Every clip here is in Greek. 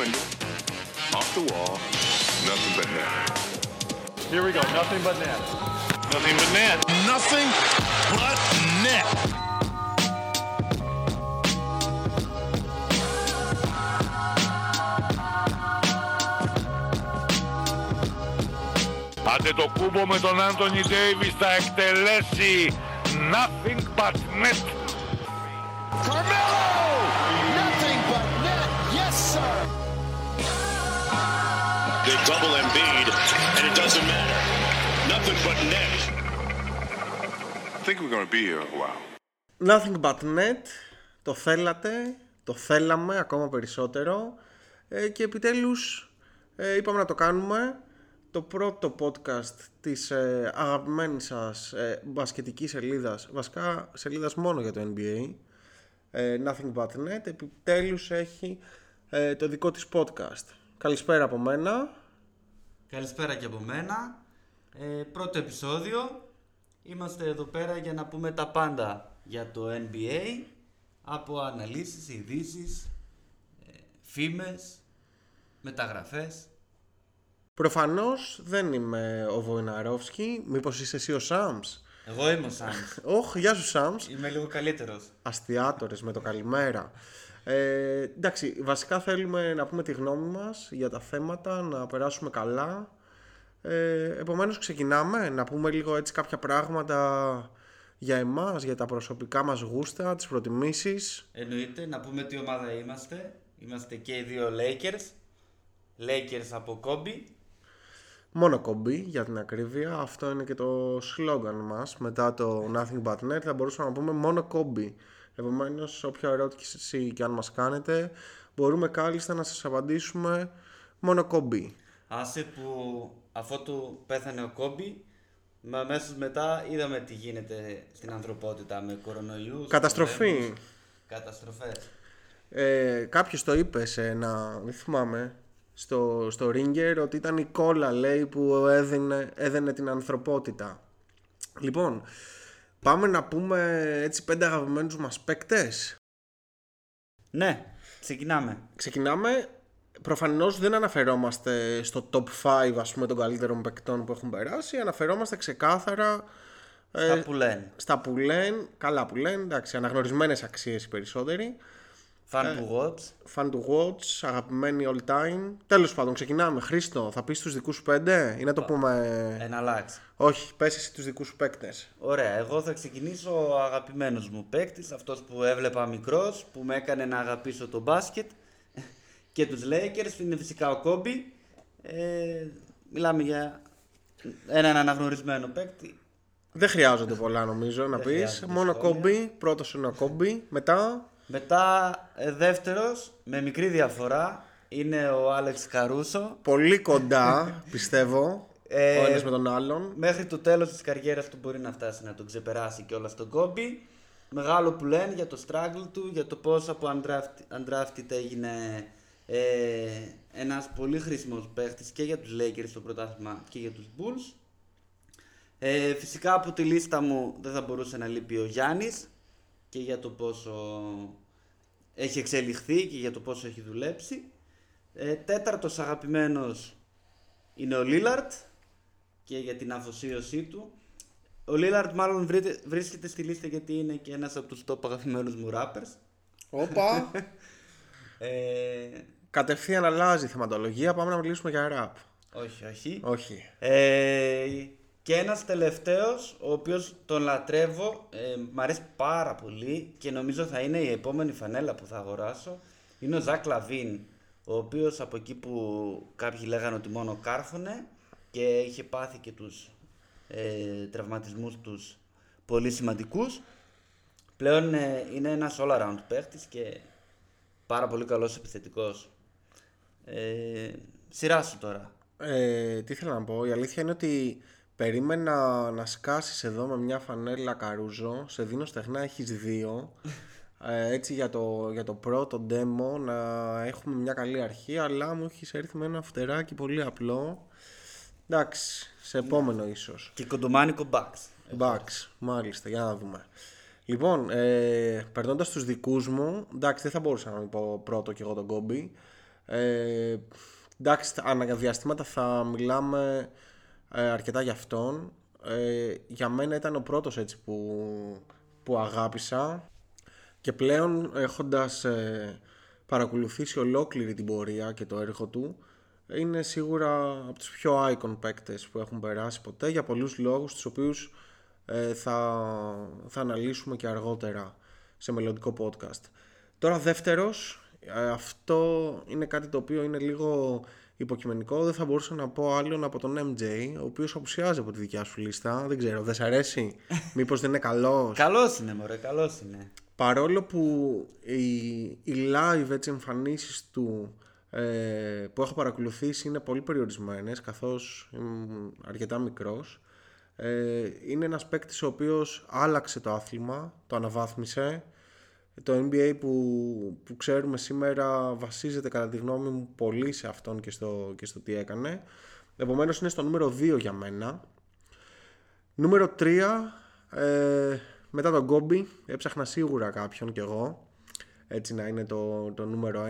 window, off the wall, nothing but net. Here we go. Nothing but net. Nothing but net. Nothing but net. Άντε το κούμπο με τον Άντωνι Ντέιβις θα εκτελέσει nothing but net. but net. I think we're going to be here a while. Nothing but net. Το θέλατε, το θέλαμε ακόμα περισσότερο ε, και επιτέλους ε, είπαμε να το κάνουμε το πρώτο podcast της ε, αγαπημένης σας ε, μπασκετικής σελίδας, βασικά σελίδας μόνο για το NBA, ε, Nothing But Net, επιτέλους έχει ε, το δικό της podcast. Καλησπέρα από μένα. Καλησπέρα και από μένα. Ε, πρώτο επεισόδιο. Είμαστε εδώ πέρα για να πούμε τα πάντα για το NBA. Από αναλύσεις, ειδήσεις, ε, φήμες, μεταγραφές. Προφανώς δεν είμαι ο Βοηναρόφσκι, μήπως είσαι εσύ ο Σάμς; Εγώ είμαι ο Σάμς. Όχ, γεια σου Σάμς. Είμαι λίγο καλύτερος. αστιάτορες με το καλημέρα. Ε, εντάξει, βασικά θέλουμε να πούμε τη γνώμη μας για τα θέματα, να περάσουμε καλά. Ε, επομένως ξεκινάμε να πούμε λίγο έτσι κάποια πράγματα για εμάς, για τα προσωπικά μας γούστα, τις προτιμήσεις. Εννοείται να πούμε τι ομάδα είμαστε. Είμαστε και οι δύο Lakers. Lakers από Kobe. Μόνο Kobe για την ακρίβεια. Αυτό είναι και το σλόγκαν μας μετά το Nothing But Net. Θα μπορούσαμε να πούμε μόνο Kobe. Επομένως, όποια ερώτηση και αν μας κάνετε, μπορούμε κάλλιστα να σας απαντήσουμε μόνο κομπή. Άσε που αφού του πέθανε ο Κόμπι, με αμέσως μετά είδαμε τι γίνεται στην ανθρωπότητα με κορονοϊούς. Καταστροφή. πολέμους, Καταστροφές. Ε, Κάποιος το είπε σε ένα, δεν θυμάμαι, στο, στο Ringer ότι ήταν η κόλλα λέει που έδινε, έδαινε την ανθρωπότητα. Λοιπόν, πάμε να πούμε έτσι πέντε αγαπημένους μας παίκτες. Ναι, ξεκινάμε. Ξεκινάμε. Προφανώς δεν αναφερόμαστε στο top 5 ας πούμε των καλύτερων παικτών που έχουν περάσει. Αναφερόμαστε ξεκάθαρα Στα ε, που λένε. στα που λένε, καλά που λένε, εντάξει, αναγνωρισμένες αξίες οι περισσότεροι. Fan Ε. to watch. Fan to watch, αγαπημένοι all time. Τέλος πάντων, ξεκινάμε. Χρήστο, θα πεις τους δικούς σου πέντε ή να το πούμε... Εναλλάξει. Όχι, πες εσύ τους δικούς σου παίκτες. Ωραία, εγώ θα ξεκινήσω ο αγαπημένος μου παίκτης, αυτός που έβλεπα μικρός, που με έκανε να αγαπήσω το μπάσκετ και τους Lakers, είναι φυσικά ο Κόμπι. Ε, μιλάμε για έναν αναγνωρισμένο παίκτη. Δεν χρειάζονται πολλά νομίζω να Δεν πεις. χρειάζονται Μόνο σχόλια. κόμπι, πρώτος είναι ο κόμπι. Μετά, Μετά ε, δεύτερος, με μικρή διαφορά, είναι ο Άλεξ Καρούσο. πολύ κοντά πιστεύω, Ε, ο ένας με τον άλλον. Μέχρι το τέλος της καριέρας του μπορεί να φτάσει να τον ξεπεράσει και όλα στον κόμπι. Μεγάλο που λένε για το struggle του, για το πώς από undrafted, undrafted έγινε ε, ένας πολύ χρήσιμος παίχτης και για τους Lakers στο πρωτάθλημα και για τους Bulls. Ε, φυσικά από τη λίστα μου δεν θα μπορούσε να λείπει ο Γιάννης και για το πόσο έχει εξελιχθεί και για το πόσο έχει δουλέψει. Ε, τέταρτος αγαπημένος είναι ο Λίλαρτ και για την αφοσίωσή του. Ο Λίλαρτ μάλλον βρείτε- βρίσκεται στη λίστα γιατί είναι και ένας από τους top αγαπημένους μου rappers. Όπα, Ε, κατευθείαν αλλάζει η θεματολογία, πάμε να μιλήσουμε για ραπ. όχι, όχι. Όχι. Ε, και ένας τελευταίος, ο οποίος τον λατρεύω, ε, μ' αρέσει πάρα πολύ και νομίζω θα είναι η επόμενη φανέλα που θα αγοράσω. Είναι ο Ζακ Λαβίν, ο οποίος από εκεί που κάποιοι λέγανε ότι μόνο κάρφωνε και είχε πάθει και τους ε, τραυματισμούς τους πολύ σημαντικούς. Πλέον ε, είναι ένας all-around παίχτης και πάρα πολύ καλός επιθετικός. Ε, σειρά σου τώρα. Ε, τι ήθελα να πω, η αλήθεια είναι ότι περίμενα να σκάσεις εδώ με μια φανέλα καρούζο, σε δίνω στεγνά έχεις δύο, ε, έτσι για το, για το πρώτο demo να έχουμε μια καλή αρχή, αλλά μου έχεις έρθει με ένα φτεράκι πολύ απλό. Εντάξει, σε επόμενο ίσως. Και κοντομάνικο Bucks. Bucks, μάλιστα, για να δούμε. Λοιπόν, ε, περνώντας τους δικούς μου, εντάξει, δεν θα μπορούσα να μην πω πρώτο και εγώ τον κόμπι. Ε, εντάξει, αναδιαστήματα θα μιλάμε ε, αρκετά για αυτόν. Ε, για μένα ήταν ο πρώτος έτσι που, που αγάπησα και πλέον έχοντας ε, παρακολουθήσει ολόκληρη την πορεία και το έργο του είναι σίγουρα από τους πιο icon παίκτες που έχουν περάσει ποτέ για πολλούς λόγους τους οποίους ε, θα, θα αναλύσουμε και αργότερα σε μελλοντικό podcast. Τώρα δεύτερος, ε, αυτό είναι κάτι το οποίο είναι λίγο υποκειμενικό, δεν θα μπορούσα να πω άλλον από τον MJ, ο οποίος απουσιάζει από τη δικιά σου λίστα, δεν ξέρω, δεν σ' αρέσει, μήπως δεν είναι καλός; Καλός είναι μωρέ, καλός είναι. Παρόλο που οι, οι live έτσι εμφανίσεις του ε, που έχω παρακολουθήσει είναι πολύ περιορισμένες καθώς είμαι αρκετά μικρός ε, είναι ένας παίκτης ο οποίος άλλαξε το άθλημα, το αναβάθμισε το NBA που, που ξέρουμε σήμερα βασίζεται κατά τη γνώμη μου πολύ σε αυτόν και στο, και στο τι έκανε. Επομένως είναι στο νούμερο 2 για μένα. Νούμερο 3 ε, μετά τον Κόμπι έψαχνα σίγουρα κάποιον κι εγώ έτσι να είναι το, το νούμερο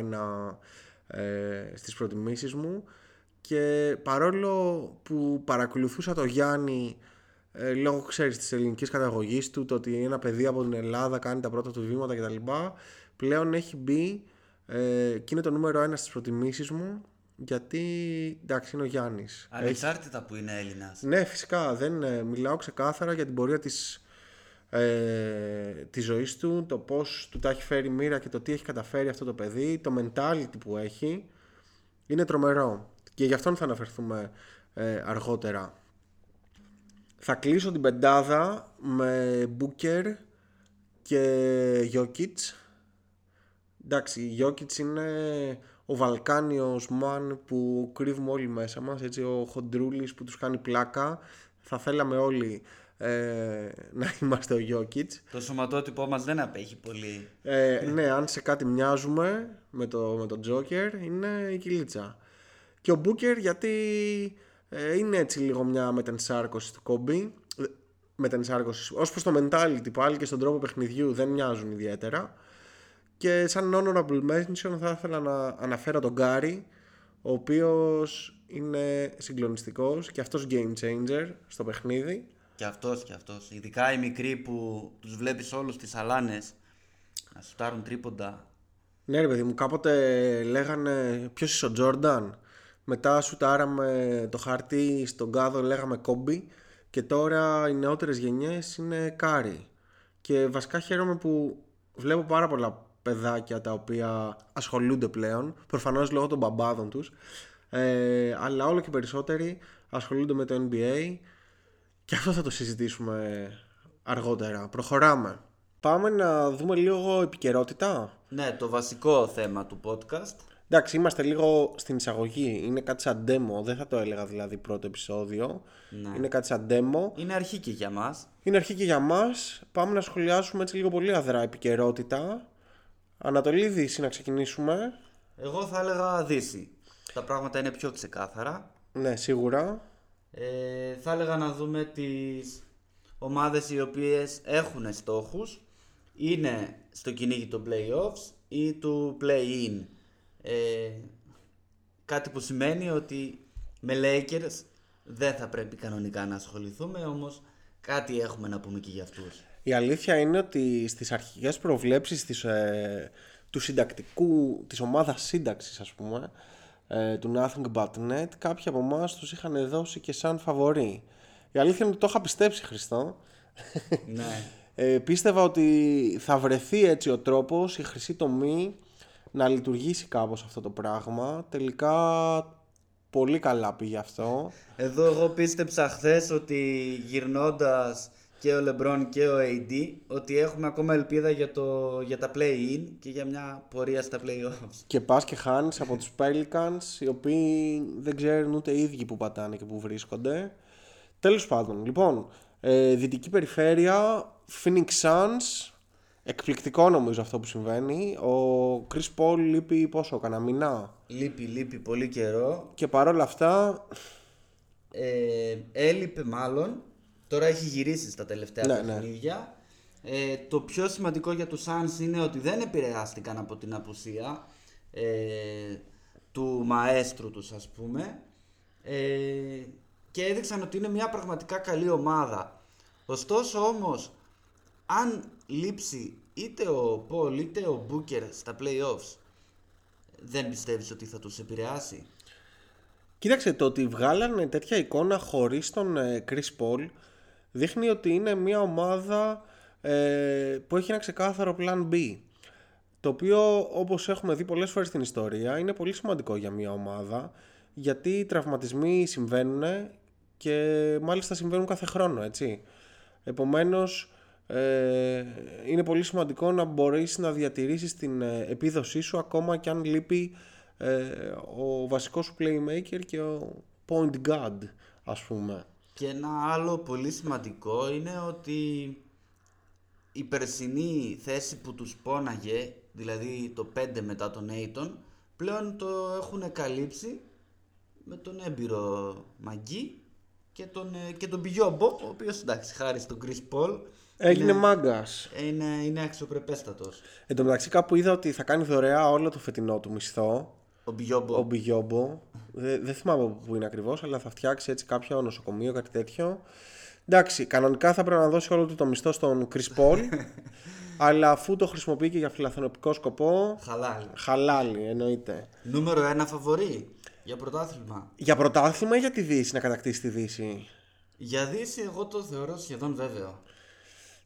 1 ε, στις προτιμήσεις μου. Και παρόλο που παρακολουθούσα το Γιάννη ε, λόγω ξέρεις της ελληνικής καταγωγής του το ότι ένα παιδί από την Ελλάδα κάνει τα πρώτα του βήματα κτλ πλέον έχει μπει ε, και είναι το νούμερο ένα στις προτιμήσεις μου γιατί εντάξει είναι ο Γιάννης. Ανεξάρτητα που είναι Έλληνας. ναι φυσικά δεν ε, μιλάω ξεκάθαρα για την πορεία της ε, της ζωής του το πως του τα έχει φέρει η μοίρα και το τι έχει καταφέρει αυτό το παιδί το mentality που έχει. Είναι τρομερό. Και γι' αυτόν θα αναφερθούμε ε, αργότερα θα κλείσω την πεντάδα με Booker και Jokic. Εντάξει, η Jokic είναι ο Βαλκάνιος man που κρύβουμε όλοι μέσα μας, έτσι, ο χοντρούλης που τους κάνει πλάκα. Θα θέλαμε όλοι ε, να είμαστε ο Jokic. Το σωματότυπό μας δεν απέχει πολύ. Ε, ναι, αν σε κάτι μοιάζουμε με το, με τον Joker είναι η κυλίτσα. Και ο Booker γιατί ε, είναι έτσι λίγο μια μετενσάρκωση του κόμπι. Ε, Μετενσάρκωση. Ω προς το mentality πάλι και στον τρόπο παιχνιδιού δεν μοιάζουν ιδιαίτερα. Και σαν honorable mention θα ήθελα να αναφέρω τον Γκάρι, ο οποίος είναι συγκλονιστικός και αυτός game changer στο παιχνίδι. Και αυτός και αυτός. Ειδικά οι μικροί που τους βλέπεις όλους τις αλάνες να σουτάρουν τρίποντα. Ναι ρε παιδί μου, κάποτε λέγανε ποιος είσαι ο Τζόρνταν; Μετά σουτάραμε το χαρτί στον κάδο λέγαμε κόμπι και τώρα οι νεότερες γενιές είναι κάρι. Και βασικά χαίρομαι που βλέπω πάρα πολλά παιδάκια τα οποία ασχολούνται πλέον, προφανώς λόγω των μπαμπάδων τους, ε, αλλά όλο και περισσότεροι ασχολούνται με το NBA και αυτό θα το συζητήσουμε αργότερα. Προχωράμε. Πάμε να δούμε λίγο επικαιρότητα. Ναι, το βασικό θέμα του podcast. Εντάξει, είμαστε λίγο στην εισαγωγή. Είναι κάτι σαν demo. Δεν θα το έλεγα δηλαδή πρώτο επεισόδιο. Ναι. Είναι κάτι σαν demo. Είναι αρχή και για μας. Είναι αρχή και για μας. Πάμε να σχολιάσουμε έτσι λίγο πολύ αδρά επικαιρότητα. Ανατολίδη, εσύ να ξεκινήσουμε. Εγώ θα έλεγα Δύση. Τα πράγματα είναι πιο ξεκάθαρα. Ναι, σίγουρα. Ε, θα έλεγα να δούμε τις ομάδες οι οποίες έχουν στόχους είναι στο κυνήγι των playoffs ή του play-in ε, κάτι που σημαίνει ότι με Lakers δεν θα πρέπει κανονικά να ασχοληθούμε όμως κάτι έχουμε να πούμε και για αυτούς Η αλήθεια είναι ότι στις αρχικές προβλέψεις της, ε, του συντακτικού, της ομάδας σύνταξης ας πούμε, ε, του Nothing But Net, κάποιοι από εμάς τους είχαν δώσει και σαν φαβορή. Η αλήθεια είναι ότι το είχα πιστέψει Χριστό. ναι. Ε, πίστευα ότι θα βρεθεί έτσι ο τρόπος, η χρυσή τομή, να λειτουργήσει κάπως αυτό το πράγμα. Τελικά πολύ καλά πήγε αυτό. Εδώ εγώ πίστεψα χθες ότι γυρνώντας και ο Λεμπρόν και ο AD ότι έχουμε ακόμα ελπίδα για, το, για τα play-in και για μια πορεία στα play-offs. Και πας και χάνεις από τους Pelicans, οι οποίοι δεν ξέρουν ούτε οι ίδιοι που πατάνε και που βρίσκονται. Τέλος πάντων, λοιπόν, ε, δυτική περιφέρεια, Phoenix Suns, εκπληκτικό νομίζω αυτό που συμβαίνει. Ο Chris Paul λείπει πόσο, κανένα μήνα; Λείπει, λείπει πολύ καιρό. Και παρόλα αυτά, Ε, έλειπε μάλλον. Τώρα έχει γυρίσει στα τελευταία Ναι, ναι. παιχνίδια. Ε, το πιο σημαντικό για τους Suns είναι ότι δεν επηρεάστηκαν από την απουσία. Ε, του μαέστρου τους ας πούμε ε, και έδειξαν ότι είναι μια πραγματικά καλή ομάδα. Ωστόσο όμως αν λείψει είτε ο Πολ είτε ο Μπούκερ στα playoffs δεν πιστεύεις ότι θα τους επηρεάσει; Κοίταξε, το ότι βγάλανε τέτοια εικόνα χωρίς τον ε, Chris Paul δείχνει ότι είναι μια ομάδα ε, που έχει ένα ξεκάθαρο plan B. Το οποίο όπως έχουμε δει πολλές φορές στην ιστορία είναι πολύ σημαντικό για μια ομάδα γιατί οι τραυματισμοί συμβαίνουν και μάλιστα συμβαίνουν κάθε χρόνο έτσι. Επομένως ε, είναι πολύ σημαντικό να μπορείς να διατηρήσεις την ε, επίδοσή σου ακόμα και αν λείπει ε, ο βασικός σου playmaker και ο point guard ας πούμε. Και ένα άλλο πολύ σημαντικό είναι ότι η περσινή θέση που τους πόναγε, δηλαδή το 5 μετά τον Aiton, πλέον το έχουν καλύψει με τον έμπειρο Μαγκή και τον, ε, και τον Μπιγιόμπο, ο οποίος εντάξει χάρη στον Chris Paul Έγινε είναι, μάγκας. είναι, είναι αξιοπρεπέστατος. Εν τω μεταξύ κάπου είδα ότι θα κάνει δωρεά όλο το φετινό του μισθό Ο Μπιγιόμπο. ο Μπιγιόμπο. Δεν, δεν θυμάμαι από πού είναι ακριβώς, αλλά θα φτιάξει έτσι κάποιο νοσοκομείο, κάτι τέτοιο. Εντάξει, κανονικά θα πρέπει να δώσει όλο του το μισθό στον Chris Paul. αλλά αφού το χρησιμοποιεί και για φιλαθροπικό σκοπό, Χαλάλι. χαλάλι εννοείται. Νούμερο ένα φαβορή για πρωτάθλημα. Για πρωτάθλημα ή για τη Δύση, να κατακτήσει τη Δύση; Για Δύση εγώ το θεωρώ σχεδόν βέβαιο.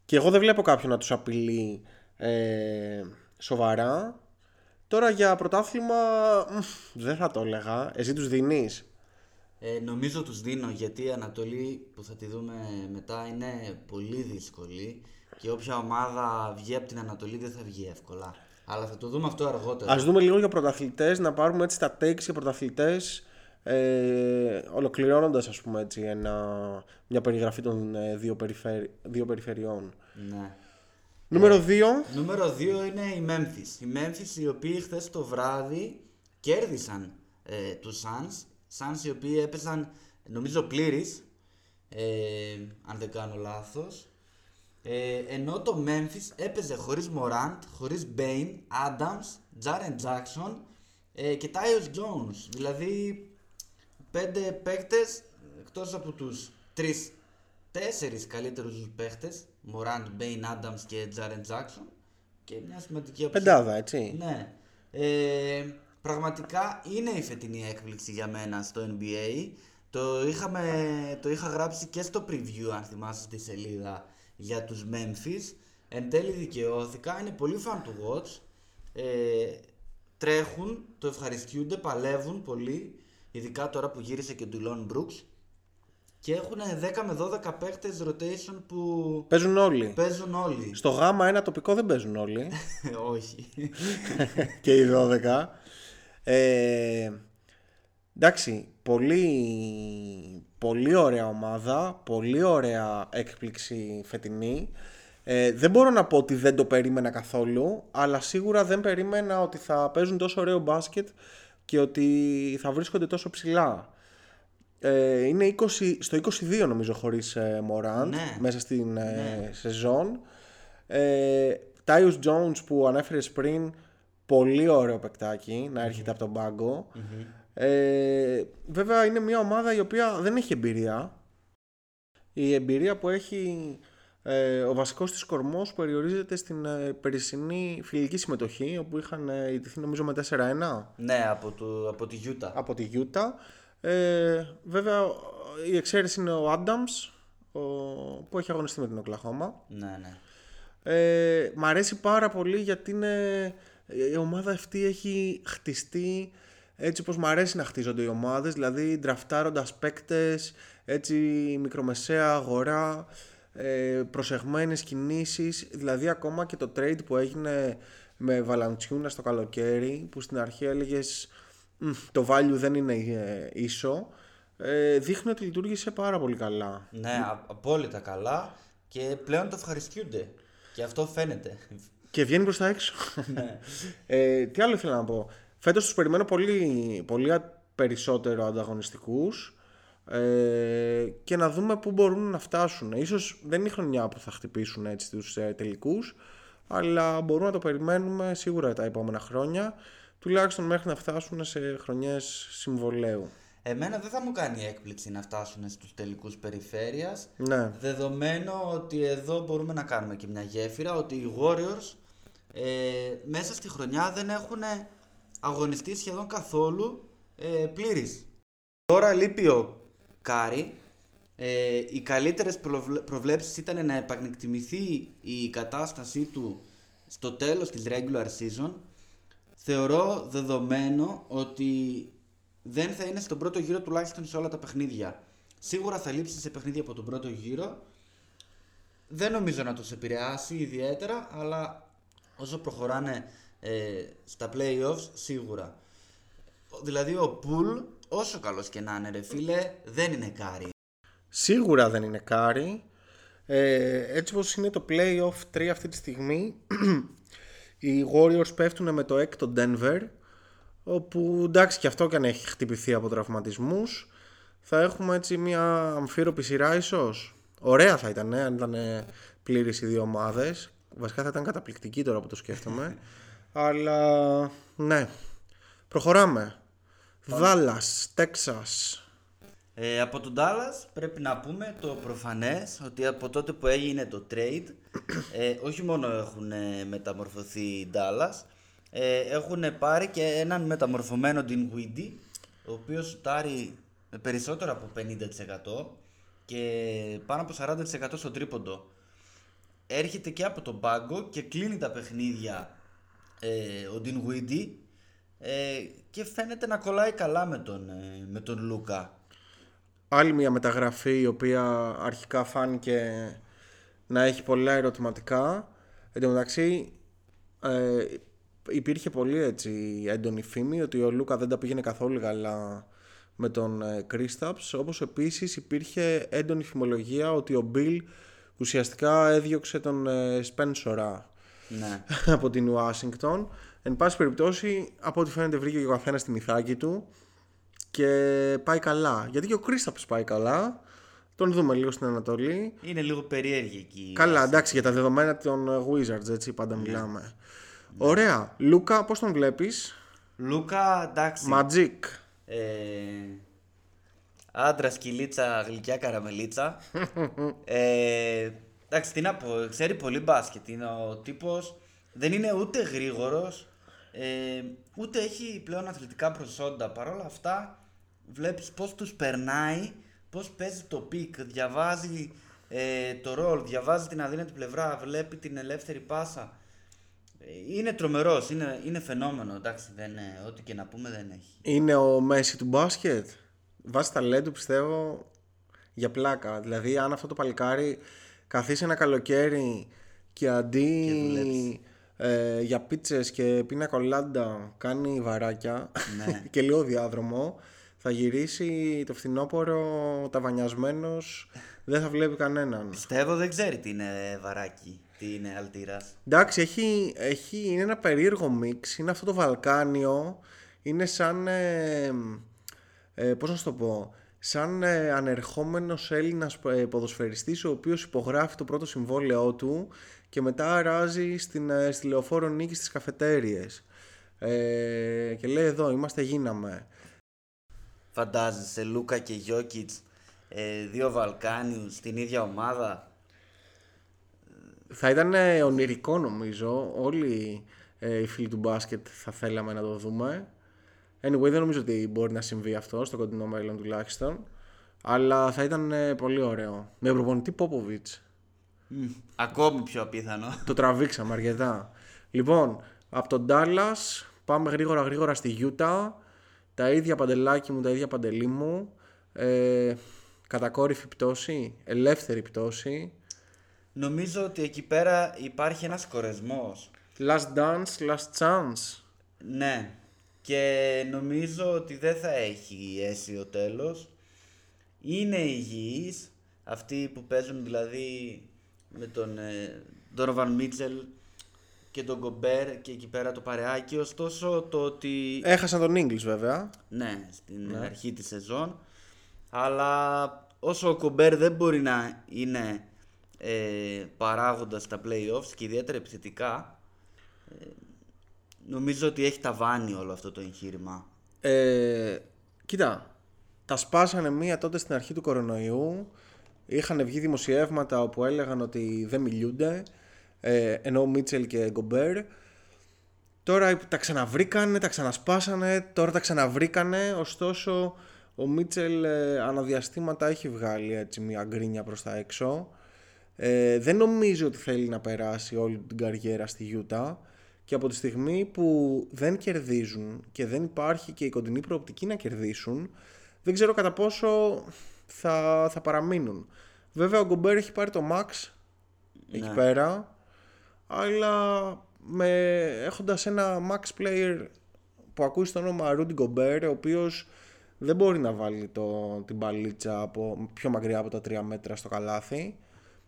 Και εγώ δεν βλέπω κάποιον να τους απειλεί ε, σοβαρά. Τώρα για πρωτάθλημα μ, δεν θα το έλεγα. Εσύ τους δίνεις; Ε, νομίζω τους δίνω γιατί η Ανατολή που θα τη δούμε μετά είναι πολύ δύσκολη και όποια ομάδα βγει από την Ανατολή δεν θα βγει εύκολα. Αλλά θα το δούμε αυτό αργότερα. Ας δούμε λίγο για πρωταθλητές, να πάρουμε έτσι τα takes για πρωταθλητές ε, ολοκληρώνοντας ας πούμε έτσι ένα, μια περιγραφή των ε, δύο, περιφέρει, δύο περιφερειών. Ναι. Νούμερο 2. Νούμερο 2 είναι η Memphis. Οι Memphis οι οποίοι χθες το βράδυ κέρδισαν ε, τους Suns. Suns οι οποίοι έπαιζαν νομίζω πλήρης, ε, αν δεν κάνω λάθος. Ε, ενώ το Memphis έπαιζε χωρίς Morant, χωρίς Bain, Adams, Jaren Jackson ε, και Tyus Jones. Δηλαδή πέντε παίκτες εκτός από τους τρεις, τέσσερις καλύτερους παίκτες Morant, Bain, Adams και Jaren Jackson και μια σημαντική οψία. Πεντάδα έτσι. Ναι. Ε, πραγματικά είναι η φετινή έκπληξη για μένα στο NBA. Το, είχαμε, το είχα γράψει και στο preview, αν θυμάσαι, στη σελίδα για τους Memphis. Εν τέλει δικαιώθηκα, είναι πολύ fun to watch. Ε, τρέχουν, το ευχαριστιούνται, παλεύουν πολύ. Ειδικά τώρα που γύρισε και ο Ντουλόν Brooks. Και έχουν 10 με 12 παίχτες rotation που Παίζουν όλοι. παίζουν όλοι. Στο γάμα ένα τοπικό δεν παίζουν όλοι. Όχι. και οι 12. Ε, εντάξει, πολύ, πολύ ωραία ομάδα, πολύ ωραία έκπληξη φετινή. Ε, δεν μπορώ να πω ότι δεν το περίμενα καθόλου, αλλά σίγουρα δεν περίμενα ότι θα παίζουν τόσο ωραίο μπάσκετ και ότι θα βρίσκονται τόσο ψηλά. Ε, είναι 20, στο 22 νομίζω χωρίς ε, Morant Ναι. μέσα στην ε, σεζόν. Ε, Tyus Jones που ανέφερες πριν, πολύ ωραίο παικτάκι να έρχεται από τον παγκο Ε, βέβαια είναι μια ομάδα η οποία δεν έχει εμπειρία. Η εμπειρία που έχει ε, ο βασικός της κορμός περιορίζεται στην ε, περσινή φιλική συμμετοχή όπου είχαν ε, ιτηθεί νομίζω με 4-1 ναι, από, το, από τη Utah. από τη Utah. Ε, βέβαια η εξαίρεση είναι ο Adams ο, που έχει αγωνιστεί με την Οκλαχώμα. Ναι, ναι. Ε, μ' αρέσει πάρα πολύ γιατί είναι, η ομάδα αυτή έχει χτιστεί έτσι όπως μ' αρέσει να χτίζονται οι ομάδες, δηλαδή ντραφτάροντας παίκτες, έτσι μικρομεσαία αγορά, ε, προσεγμένες κινήσεις, δηλαδή ακόμα και το trade που έγινε με Βαλαντσιούνα στο καλοκαίρι, που στην αρχή έλεγες «Μμ, το value δεν είναι ε, ίσο, ε, δείχνει ότι λειτουργήσε πάρα πολύ καλά. Ναι, α- απόλυτα καλά και πλέον το ευχαριστιούνται. Και αυτό φαίνεται. Και βγαίνει προς τα έξω. ε, τι άλλο ήθελα να πω. Φέτος τους περιμένω πολύ, πολύ α- περισσότερο ανταγωνιστικούς ε, και να δούμε πού μπορούν να φτάσουν. Ίσως δεν είναι η χρονιά που θα χτυπήσουν έτσι τους ε, τελικούς, αλλά μπορούμε να το περιμένουμε σίγουρα τα επόμενα χρόνια. τουλάχιστον μέχρι να φτάσουν σε χρονιές συμβολαίου. Εμένα δεν θα μου κάνει έκπληξη να φτάσουν στους τελικούς περιφέρειας Ναι. Δεδομένου ότι εδώ μπορούμε να κάνουμε και μια γέφυρα ότι οι Warriors ε, μέσα στη χρονιά δεν έχουν αγωνιστεί σχεδόν καθόλου ε, πλήρης. Τώρα λείπει ο Κάρι. Ε, οι καλύτερες προβλε- προβλέψεις ήταν να επανεκτιμηθεί η κατάστασή του στο τέλος της regular season. Θεωρώ δεδομένο ότι δεν θα είναι στον πρώτο γύρο τουλάχιστον σε όλα τα παιχνίδια. Σίγουρα θα λείψει σε παιχνίδια από τον πρώτο γύρο. Δεν νομίζω να τους επηρεάσει ιδιαίτερα, αλλά όσο προχωράνε ε, στα playoffs σίγουρα. Δηλαδή ο Πουλ, όσο καλός και να είναι ρε φίλε, δεν είναι κάρι. Σίγουρα δεν είναι κάρι. Ε, έτσι όπως είναι το playoff 3 αυτή τη στιγμή, οι Warriors πέφτουν με το έκτο Denver, όπου εντάξει και αυτό και αν έχει χτυπηθεί από τραυματισμούς, θα έχουμε έτσι μια αμφίροπη σειρά ίσως. Ωραία θα ήταν, ε, αν ήταν πλήρης οι δύο ομάδες. Βασικά θα ήταν καταπληκτική τώρα που το σκέφτομαι. Αλλά ναι, προχωράμε. Dallas, Texas. Ε, από τον Dallas πρέπει να πούμε το προφανές ότι από τότε που έγινε το trade ε, όχι μόνο έχουν ε, μεταμορφωθεί οι Dallas ε, έχουν πάρει και έναν μεταμορφωμένο Dinwiddie ο οποίος σουτάρει με περισσότερο από 50% και πάνω από 40% στο τρίποντο έρχεται και από τον πάγκο και κλείνει τα παιχνίδια ε, ο Dinwiddie ε, και φαίνεται να κολλάει καλά με τον, ε, με τον Λούκα άλλη μια μεταγραφή η οποία αρχικά φάνηκε να έχει πολλά ερωτηματικά. Εν τω μεταξύ ε, υπήρχε πολύ έτσι έντονη φήμη ότι ο Λούκα δεν τα πήγαινε καθόλου καλά με τον ε, Κρίσταψ όπως επίσης υπήρχε έντονη φημολογία ότι ο Μπιλ ουσιαστικά έδιωξε τον ε, Σπένσορα ναι. από την Ουάσιγκτον. Εν πάση περιπτώσει, από ό,τι φαίνεται βρήκε και ο καθένας τη μυθάκι του και πάει καλά. Γιατί και ο Κρίσταπς πάει καλά. Τον δούμε λίγο στην Ανατολή. Είναι λίγο περίεργη εκεί. η Καλά, βάση. εντάξει, για τα δεδομένα των ε, Wizards, έτσι πάντα μιλάμε. Ωραία. Λούκα, πώς τον βλέπεις; Λούκα, εντάξει. Magic. Ε, Άντρα, κυλίτσα, γλυκιά καραμελίτσα. ε, εντάξει, τι να πω, ξέρει πολύ μπάσκετ. Είναι ο τύπος, δεν είναι ούτε γρήγορος, ε, ούτε έχει πλέον αθλητικά προσόντα. Παρ' όλα αυτά, βλέπεις πώς τους περνάει, πώς παίζει το pick, διαβάζει ε, το roll, διαβάζει την αδύνατη πλευρά, βλέπει την ελεύθερη πάσα. Ε, Είναι τρομερός, είναι, είναι φαινόμενο, εντάξει, δεν, ε, ό,τι και να πούμε δεν έχει. Είναι ο Μέσι του μπάσκετ. Βάσει ταλέντου πιστεύω για πλάκα. Δηλαδή, αν αυτό το παλικάρι καθίσει ένα καλοκαίρι και αντί ε, για πίτσες και πίνα κολάντα κάνει βαράκια Ναι. και λίγο διάδρομο, θα γυρίσει το φθινόπωρο ταβανιασμένος, δεν θα βλέπει κανέναν. Πιστεύω δεν ξέρει τι είναι βαράκι, τι είναι αλτήρας. Εντάξει, έχει, έχει, είναι ένα περίεργο μίξ. Είναι αυτό το Βαλκάνιο. Είναι σαν. Ε, ε, πώς να σου το πω. Σαν ε, ανερχόμενος Έλληνας ε, ποδοσφαιριστής ο οποίος υπογράφει το πρώτο συμβόλαιό του και μετά αράζει στην, ε, στη λεωφόρο νίκης στις καφετέριες. Ε, και λέει εδώ είμαστε γίναμε. Φαντάζεσαι Λούκα και Γιώκητς, ε, δύο Βαλκάνιους στην ίδια ομάδα; Θα ήταν ε, ονειρικό νομίζω. Όλοι ε, οι φίλοι του μπάσκετ θα θέλαμε να το δούμε. Anyway, δεν νομίζω ότι μπορεί να συμβεί αυτό στο κοντινό μέλλον τουλάχιστον. Αλλά θα ήταν ε, πολύ ωραίο. Με προπονητή Πόποβιτς. Μμ, Ακόμη πιο απίθανο. Το τραβήξαμε αρκετά. Λοιπόν, από τον Dallas πάμε γρήγορα γρήγορα στη Γιούτα. Τα ίδια παντελάκι μου, τα ίδια παντελή μου. Ε, κατακόρυφη πτώση, ελεύθερη πτώση. Νομίζω ότι εκεί πέρα υπάρχει ένας κορεσμός. Last dance, last chance. Ναι. Και νομίζω ότι δεν θα έχει αίσιο τέλος. Είναι υγιείς. Αυτοί που παίζουν δηλαδή με τον ε, Donovan Mitchell και τον Γκομπέρ και εκεί πέρα το παρεάκι. Ωστόσο το ότι... Έχασαν τον English βέβαια. Ναι, στην αρχή της σεζόν. Αλλά όσο ο Κομπέρ δεν μπορεί να είναι ε, παράγοντας στα playoffs και ιδιαίτερα επιθετικά, ε, νομίζω ότι έχει ταβάνει όλο αυτό το εγχείρημα. Ε, κοίτα, τα σπάσανε μία τότε στην αρχή του κορονοϊού. Είχαν βγει δημοσιεύματα όπου έλεγαν ότι δεν μιλούνται. Ε, ενώ ο Μίτσελ και Γκομπέρ. Τώρα τα ξαναβρήκανε, τα ξανασπάσανε, τώρα τα ξαναβρήκανε. Ωστόσο, ο Μίτσελ ε, αναδιαστήματα έχει βγάλει έτσι μια γκρίνια προς τα έξω. Ε, δεν νομίζω ότι θέλει να περάσει όλη την καριέρα στη Γιούτα και από τη στιγμή που δεν κερδίζουν και δεν υπάρχει και η κοντινή προοπτική να κερδίσουν δεν ξέρω κατά πόσο θα, θα παραμείνουν. Βέβαια ο Γκομπέρ έχει πάρει το Max εκεί πέρα αλλά με, έχοντας ένα Max player που ακούει το όνομα Rudy Gobert ο οποίος δεν μπορεί να βάλει το, την παλίτσα από, πιο μακριά από τα 3 μέτρα στο καλάθι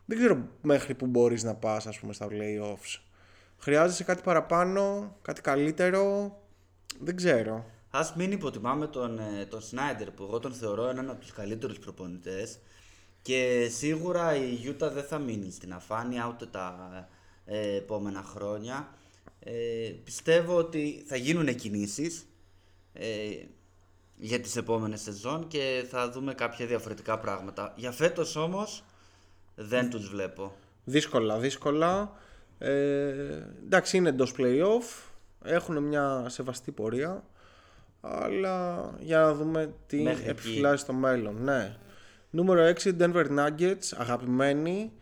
δεν ξέρω μέχρι που μπορείς να πας ας πούμε στα playoffs. Χρειάζεσαι κάτι παραπάνω, κάτι καλύτερο, δεν ξέρω. Ας μην υποτιμάμε τον, ε, τον Σνάιντερ που εγώ τον θεωρώ έναν από τους καλύτερους προπονητές και σίγουρα η Γιούτα δεν θα μείνει στην αφάνεια ούτε τα ε, επόμενα χρόνια. Ε, πιστεύω ότι θα γίνουν κινήσεις ε, για τις επόμενες σεζόν και θα δούμε κάποια διαφορετικά πράγματα. Για φέτος όμως δεν τους βλέπω. Δύσκολα, δύσκολα. Ε, εντάξει, είναι εντός playoff. Έχουν μια σεβαστή πορεία. Αλλά για να δούμε τι Μέχρι εκεί. επιφυλάσσει στο μέλλον. Ναι. Νούμερο 6, Denver Nuggets, αγαπημένοι.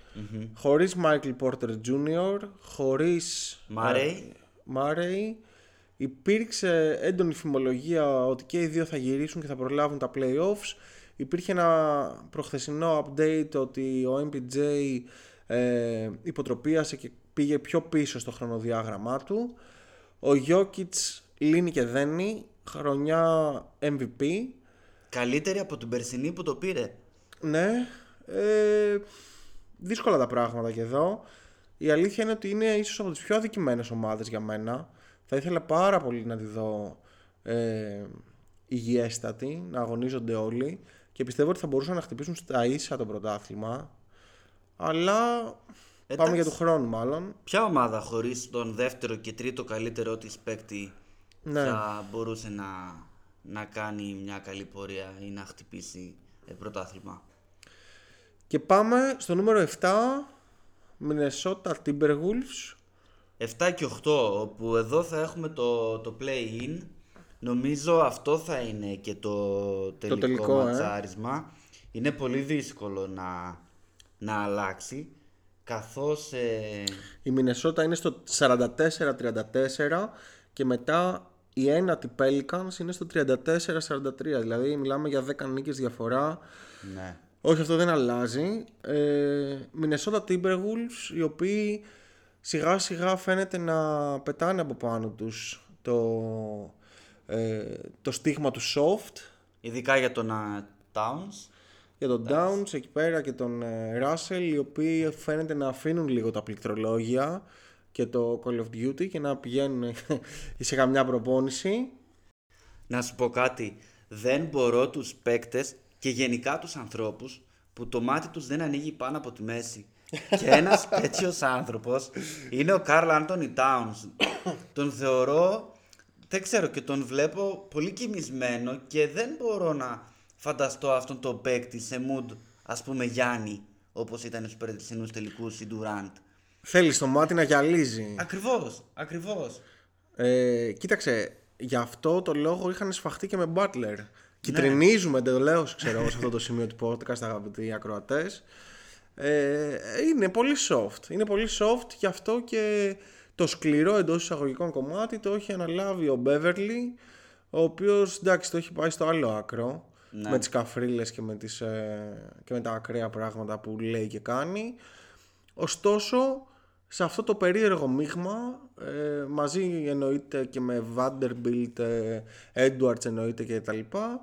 Χωρίς Michael Porter Jr., χωρίς Murray. Murray. Υπήρξε έντονη φημολογία ότι και οι δύο θα γυρίσουν και θα προλάβουν τα playoffs. Υπήρχε ένα προχθεσινό update ότι ο MPJ ε, υποτροπίασε και πήγε πιο πίσω στο χρονοδιάγραμμά του. Ο Jokic λύνει και δένει, χρονιά MVP. Καλύτερη από την περσινή που το πήρε. Ναι, ε, δύσκολα τα πράγματα και εδώ. Η αλήθεια είναι ότι είναι ίσως από τις πιο αδικημένες ομάδες για μένα. Θα ήθελα πάρα πολύ να τη δω ε, υγιέστατη, να αγωνίζονται όλοι και πιστεύω ότι θα μπορούσαν να χτυπήσουν στα ίσα το πρωτάθλημα. Αλλά πάμε για του χρόνου μάλλον. Ποια ομάδα χωρίς τον δεύτερο και τρίτο καλύτερό της παίκτη Ναι. θα μπορούσε να, να κάνει μια καλή πορεία ή να χτυπήσει ε, πρωτάθλημα; Και πάμε στο νούμερο 7, Minnesota Timberwolves. 7 και 8, όπου εδώ θα έχουμε το, το play-in. Νομίζω αυτό θα είναι και το τελικό, τελικό, ε. ματσάρισμα. Είναι πολύ δύσκολο να, να αλλάξει, καθώς ε, Η Minnesota είναι στο 44-34 και μετά η ένατη Pelicans είναι στο 34-43. Δηλαδή μιλάμε για 10 νίκες διαφορά. ναι, Όχι, αυτό δεν αλλάζει. Ε, Minnesota Timberwolves, οι οποίοι σιγά σιγά φαίνεται να πετάνε από πάνω τους το, ε, το στίγμα του soft ειδικά για τον α, Towns. Για τον Downs εκεί πέρα και τον ε, Russell οι οποίοι φαίνεται να αφήνουν λίγο τα πληκτρολόγια και το Call of Duty και να πηγαίνουν σε καμιά προπόνηση. Να σου πω κάτι, δεν μπορώ τους παίκτες και γενικά τους ανθρώπους που το μάτι τους δεν ανοίγει πάνω από τη μέση. και ένας τέτοιος άνθρωπος είναι ο Καρλ Άντωνι Τάουνς. τον θεωρώ, δεν ξέρω και τον βλέπω πολύ κοιμισμένο και δεν μπορώ να φανταστώ αυτόν τον παίκτη σε mood ας πούμε Γιάννη όπως ήταν στους περσινούς τελικούς η Durant. Θέλει το μάτι να γυαλίζει. Ακριβώς, ακριβώς. Ε, κοίταξε, γι' αυτό το λόγο είχαν σφαχτεί και με Butler. Κυτρινίζουμε εντελώ, ξέρω εγώ, σε αυτό το σημείο του podcast, αγαπητοί ακροατές. Ε, είναι πολύ soft. Είναι πολύ soft, γι' αυτό και το σκληρό εντός εισαγωγικών κομμάτι το έχει αναλάβει ο Beverly, ο οποίος εντάξει το έχει πάει στο άλλο άκρο. Με τις καφρίλες και με, τις, ε, και με τα ακραία πράγματα που λέει και κάνει. Ωστόσο, σε αυτό το περίεργο μείγμα, ε, μαζί εννοείται και με Vanderbilt, ε, Edwards εννοείται και τα λοιπά,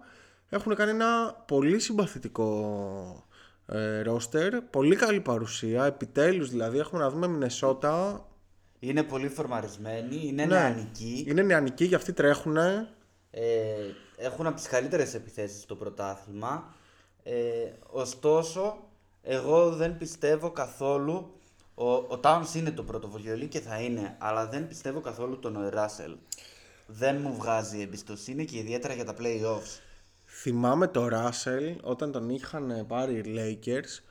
έχουν κάνει ένα πολύ συμπαθητικό ε, ρόστερ, πολύ καλή παρουσία, επιτέλους δηλαδή έχουμε να δούμε Μινεσότα, Είναι πολύ φορμαρισμένοι, είναι Ναι. νεανικοί. είναι νεανικοί, γι' αυτοί τρέχουνε, Ε, έχουν από τις καλύτερες επιθέσεις στο πρωτάθλημα. Ε, ωστόσο, εγώ δεν πιστεύω καθόλου Ο, ο Towns είναι το πρωτοβολιολί και θα είναι, αλλά δεν πιστεύω καθόλου τον Russell. Δεν μου βγάζει εμπιστοσύνη και ιδιαίτερα για τα playoffs. Θυμάμαι το Russell όταν τον είχαν πάρει οι Lakers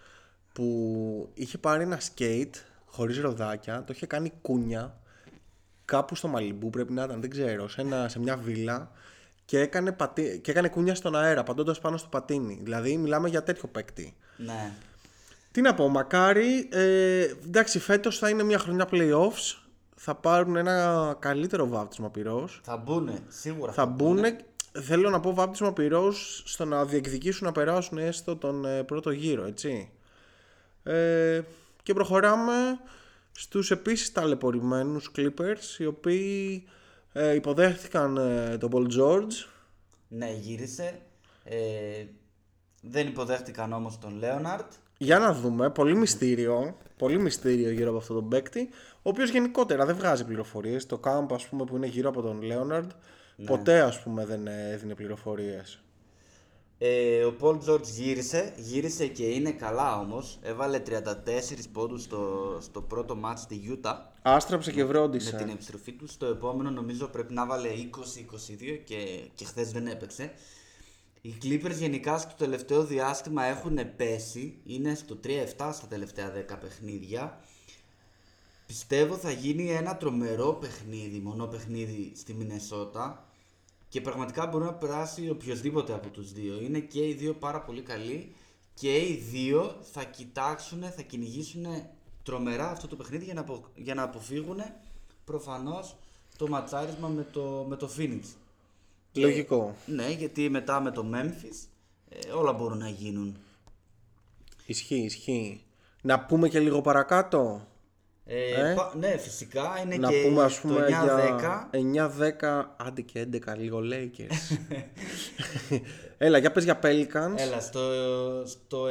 που είχε πάρει ένα skate χωρίς ροδάκια, το είχε κάνει κούνια κάπου στο Μαλιμπού πρέπει να ήταν, δεν ξέρω, σε, ένα, σε μια βίλα και έκανε, πατί... και έκανε κούνια στον αέρα, πατώντας πάνω στο πατίνι. Δηλαδή μιλάμε για τέτοιο παίκτη. Ναι. Τι να πω, μακάρι. Ε, εντάξει, φέτος θα είναι μια χρονιά playoffs. Θα πάρουν ένα καλύτερο βάπτισμα πυρός. Θα μπουν, σίγουρα. Θα μπουν. Θέλω να πω βάπτισμα πυρός στο να διεκδικήσουν να περάσουν έστω τον ε, πρώτο γύρο, έτσι. Ε, και προχωράμε στους επίσης ταλαιπωρημένους Clippers οι οποίοι ε, υποδέχθηκαν ε, τον Paul George Ναι, γύρισε. Ε, δεν υποδέχτηκαν όμως τον Λέοναρτ. Για να δούμε, πολύ μυστήριο, πολύ μυστήριο γύρω από αυτόν τον παίκτη, ο οποίος γενικότερα δεν βγάζει πληροφορίες. Το camp ας πούμε που είναι γύρω από τον Λέοναρντ, ποτέ ας πούμε δεν έδινε πληροφορίες. Ε, ο Paul George γύρισε, γύρισε και είναι καλά όμως. Έβαλε 34 πόντους στο, στο πρώτο μάτς στη Utah. Άστραψε και Με βρόντισε. την επιστροφή του στο επόμενο νομίζω πρέπει να βάλε 20-22 και, και χθες δεν έπαιξε. Οι Clippers γενικά στο τελευταίο διάστημα έχουν πέσει, είναι στο 3-7 στα τελευταία 10 παιχνίδια. Πιστεύω θα γίνει ένα τρομερό παιχνίδι, μονό παιχνίδι στη Μινεσότα και πραγματικά μπορεί να περάσει οποιοδήποτε από τους δύο. Είναι και οι δύο πάρα πολύ καλοί και οι δύο θα κοιτάξουν, θα κυνηγήσουν τρομερά αυτό το παιχνίδι για να, απο, για να αποφύγουν προφανώς το ματσάρισμα με το, με το Phoenix. Και- Λογικό. Ναι, γιατί μετά με το Memphis ε, όλα μπορούν να γίνουν. Ισχύει, ισχύει. Να πούμε και λίγο παρακάτω; Ε, Ε; πα- ναι, φυσικά είναι να και πούμε ας το πούμε 9-10. για 9-10, άντε και 11 λίγο Lakers. Έλα, για πες για Pelicans. Έλα, στο, στο 9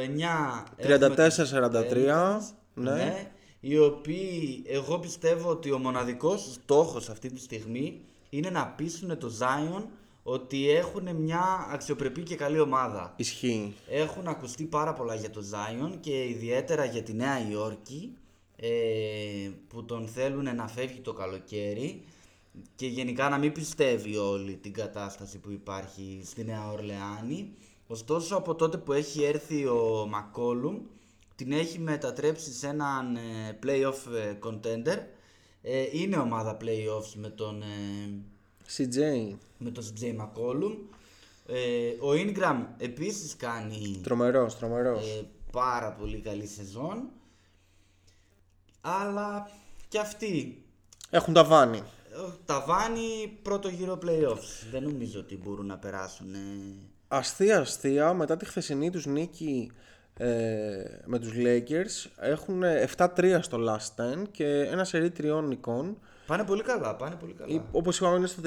έχουμε 34-43, τους Pelicans, ναι. Οι οποίοι, εγώ πιστεύω ότι ο μοναδικός στόχος αυτή τη στιγμή είναι να πείσουν το Zion ότι έχουν μια αξιοπρεπή και καλή ομάδα. Ισχύει. Έχουν ακουστεί πάρα πολλά για το Zion και ιδιαίτερα για τη Νέα Υόρκη ε, που τον θέλουν να φεύγει το καλοκαίρι και γενικά να μην πιστεύει όλη την κατάσταση που υπάρχει στη Νέα Ορλεάνη. Ωστόσο από τότε που έχει έρθει ο Μακόλουμ την έχει μετατρέψει σε έναν ε, playoff ε, contender. Ε, είναι ομάδα playoffs με τον, ε, CJ. με τον CJ McCollum. Ε, ο Ingram επίσης κάνει Τρομερός, τρομερός. ε, πάρα πολύ καλή σεζόν. Αλλά και αυτοί Έχουν τα βάνη. ε, ταβάνι πρώτο γύρο playoffs. Δεν νομίζω ότι μπορούν να περάσουν. ε. Αστεία αστεία μετά τη χθεσινή τους νίκη ε, με τους Lakers έχουν 7-3 στο last 10 και ένα σερί τριών νικών Πάνε πολύ καλά, πάνε πολύ καλά. Ή, όπως είπαμε είναι στο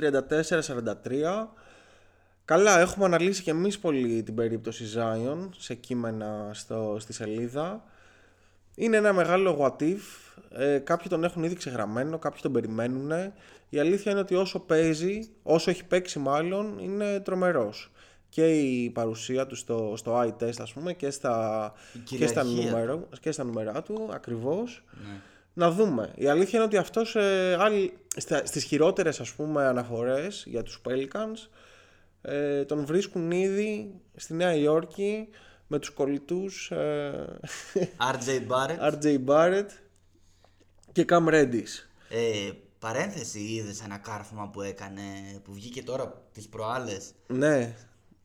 34-43 Καλά έχουμε αναλύσει και εμείς πολύ την περίπτωση Zion σε κείμενα στο, στη σελίδα είναι ένα μεγάλο what if. Ε, κάποιοι τον έχουν ήδη ξεγραμμένο, κάποιοι τον περιμένουν. Η αλήθεια είναι ότι όσο παίζει, όσο έχει παίξει μάλλον, είναι τρομερός. Και η παρουσία του στο, στο eye test, ας πούμε, και στα, Η και στα, κυριαρχία νούμερο, και στα νούμερά του, ακριβώς. Ναι. Να δούμε. Η αλήθεια είναι ότι αυτός ε, άλλοι, στα, στις χειρότερες, ας πούμε, αναφορές για τους Pelicans, ε, τον βρίσκουν ήδη στη Νέα Υόρκη με τους κολλητούς ε, RJ Barrett. RJ Barrett και Cam Reddish. Ε, παρένθεση είδες ένα κάρφωμα που έκανε, που βγήκε τώρα τις προάλλες; Ναι,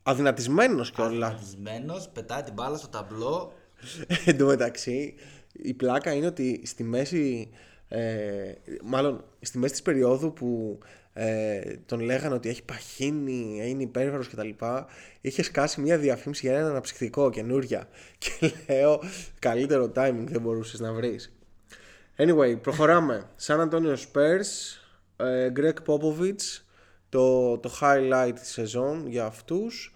αδυνατισμένος κιόλα. Αθλητισμένος, πετάει την μπάλα στο ταμπλό. Εν τω μεταξύ, η πλάκα είναι ότι στη μέση, ε, μάλλον στη μέση της περίοδου που ε, τον λέγανε ότι έχει παχύνει, είναι υπέρβαρος κτλ. Είχε σκάσει μια διαφήμιση για ένα αναψυκτικό καινούρια. Και λέω, καλύτερο timing δεν μπορούσες να βρεις. Anyway, προχωράμε. San Antonio Spurs, ε, Greg Popovich, το, το highlight της σεζόν για αυτούς.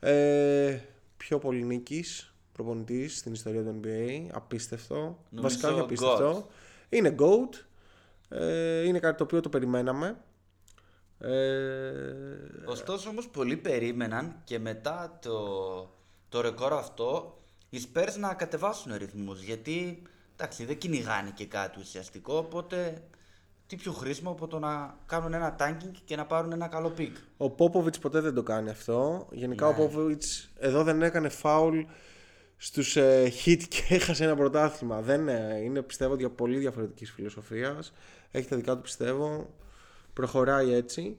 Ε, πιο πολύ νίκης προπονητής στην ιστορία του NBA. Απίστευτο. Νομίζω Βασικά όχι GOAT. απίστευτο. Είναι GOAT. Ε, είναι κάτι το οποίο το περιμέναμε. Ε, Ωστόσο όμως πολλοί περίμεναν και μετά το, το ρεκόρ αυτό οι Spurs να κατεβάσουν ρυθμούς γιατί εντάξει, δεν κυνηγάνε και κάτι ουσιαστικό, οπότε τι πιο χρήσιμο από το να κάνουν ένα tanking και να πάρουν ένα καλό pick. Ο Πόποβιτς ποτέ δεν το κάνει αυτό. Γενικά Ναι. ο Πόποβιτς εδώ δεν έκανε φάουλ στους ε, hit και έχασε ένα πρωτάθλημα. Δεν ε, είναι πιστεύω για πολύ διαφορετικής φιλοσοφίας. Έχει τα δικά του πιστεύω. Προχωράει έτσι.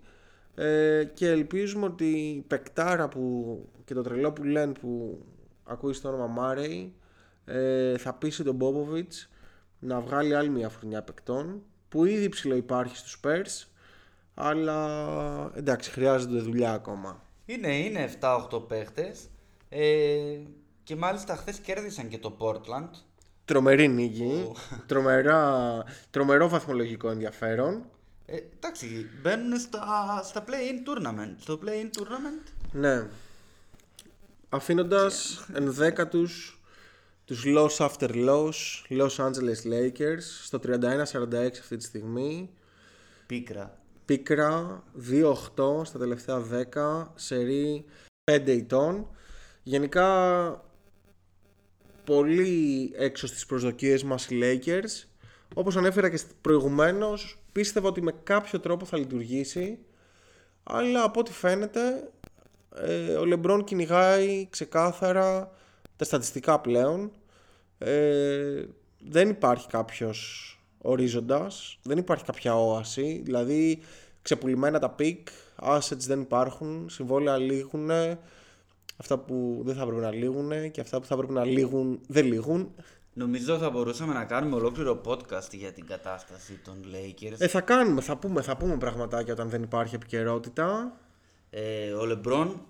Ε, και ελπίζουμε ότι η παικτάρα που, και το τρελό που λένε που ακούει στο όνομα Μάρεϊ ε, θα πείσει τον Πόποβιτς να βγάλει άλλη μια φουρνιά παικτών που ήδη ψηλό υπάρχει στους Spurs αλλά εντάξει χρειάζεται δουλειά ακόμα. Είναι, είναι 7-8 παίχτες ε, και μάλιστα χθες κέρδισαν και το Portland. Τρομερή νίκη, τρομερά, τρομερό βαθμολογικό ενδιαφέρον. Ε, εντάξει, μπαίνουν στα, στα play-in tournament. Στο play-in tournament Ναι. Αφήνοντας ενδέκατους τους loss after loss, Los Angeles Lakers, στο 31-46 αυτή τη στιγμή. πίκρα. Πίκρα 2-8 στα τελευταία 10, σερί 5 ετών. Γενικά πολύ έξω στις προσδοκίες μας οι Lakers. Όπως ανέφερα και προηγουμένως, πίστευα ότι με κάποιο τρόπο θα λειτουργήσει. Αλλά από ό,τι φαίνεται, ε, ο Λεμπρόν κυνηγάει ξεκάθαρα τα στατιστικά πλέον. Ε, δεν υπάρχει κάποιος ορίζοντας, δεν υπάρχει κάποια όαση, δηλαδή ξεπουλημένα τα picks, assets δεν υπάρχουν, συμβόλαια λήγουν, αυτά που δεν θα έπρεπε να λήγουν και αυτά που θα έπρεπε να λήγουν δεν λήγουν. Νομίζω θα μπορούσαμε να κάνουμε ολόκληρο podcast για την κατάσταση των Lakers. Ε, θα κάνουμε, θα πούμε, θα πούμε πραγματάκια όταν δεν υπάρχει επικαιρότητα. Ε, ο Λεμπρόν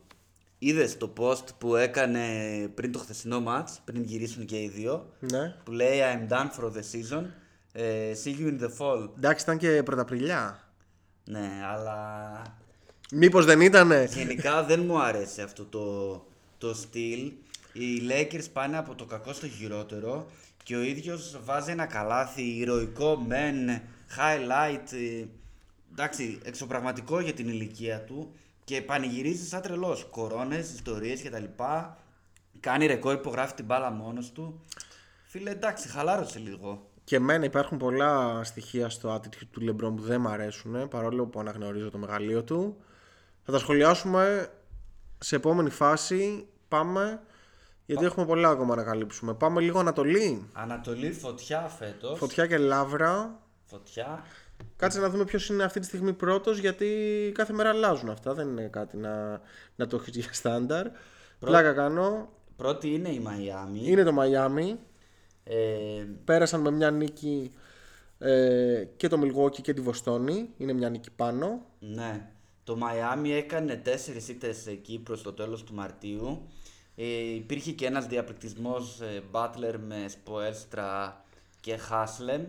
είδες το post που έκανε πριν το χθεσινό match, πριν γυρίσουν και οι δύο, Ναι. που λέει I'm done for the season, ε, see you in the fall. Εντάξει, ήταν και πρωταπριλιά. Ναι, αλλά Μήπως δεν ήτανε; γενικά δεν μου άρεσε αυτό το, το στυλ. Οι Lakers πάνε από το κακό στο χειρότερο και ο ίδιος βάζει ένα καλάθι ηρωικό μεν, highlight, ε, εντάξει, εξωπραγματικό για την ηλικία του και πανηγυρίζεις σαν τρελός. Κορώνες, ιστορίες κτλ. Κάνει ρεκόρ, υπογράφει την μπάλα μόνος του. Φίλε, εντάξει, χαλάρωσε λίγο. Και εμένα υπάρχουν πολλά στοιχεία στο attitude του LeBron που δεν μ' αρέσουν, παρόλο που αναγνωρίζω το μεγαλείο του. Θα τα σχολιάσουμε σε επόμενη φάση. Πάμε, γιατί έχουμε πολλά ακόμα να καλύψουμε. Πάμε λίγο Ανατολή. Ανατολή φωτιά φέτος. Φωτιά και λάβρα. Φωτιά. Κάτσε να δούμε ποιος είναι αυτή τη στιγμή πρώτος, γιατί κάθε μέρα αλλάζουν αυτά. Δεν είναι κάτι να, να το έχεις για στάνταρ. Πλάκα κάνω. Πρώτη είναι η Μαϊάμι. Είναι το Miami. Ε, Πέρασαν με μια νίκη ε, και το Milwaukee και τη Βοστόνη. Είναι μια νίκη πάνω. Ναι. Το Μαϊάμι έκανε τέσσερις ήττες εκεί προς το τέλος του Μαρτίου. Ε, υπήρχε και ένας διαπληκτισμός ε, Butler με Σποέλστρα και Χάσλεμ.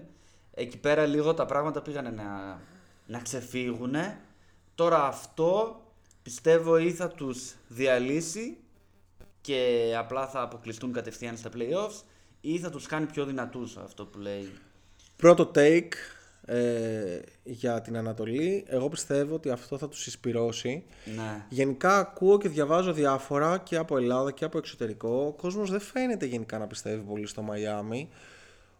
Εκεί πέρα λίγο τα πράγματα πήγανε να, να ξεφύγουν. Τώρα αυτό πιστεύω ή θα τους διαλύσει και απλά θα αποκλειστούν κατευθείαν στα playoffs ή θα τους κάνει πιο δυνατούς αυτό που λέει. Πρώτο take ε, για την Ανατολή. Εγώ πιστεύω ότι αυτό θα τους εισπυρώσει. Ναι. Γενικά ακούω και διαβάζω διάφορα και από Ελλάδα και από εξωτερικό. Ο κόσμος δεν φαίνεται γενικά να πιστεύει πολύ στο Μαϊάμι.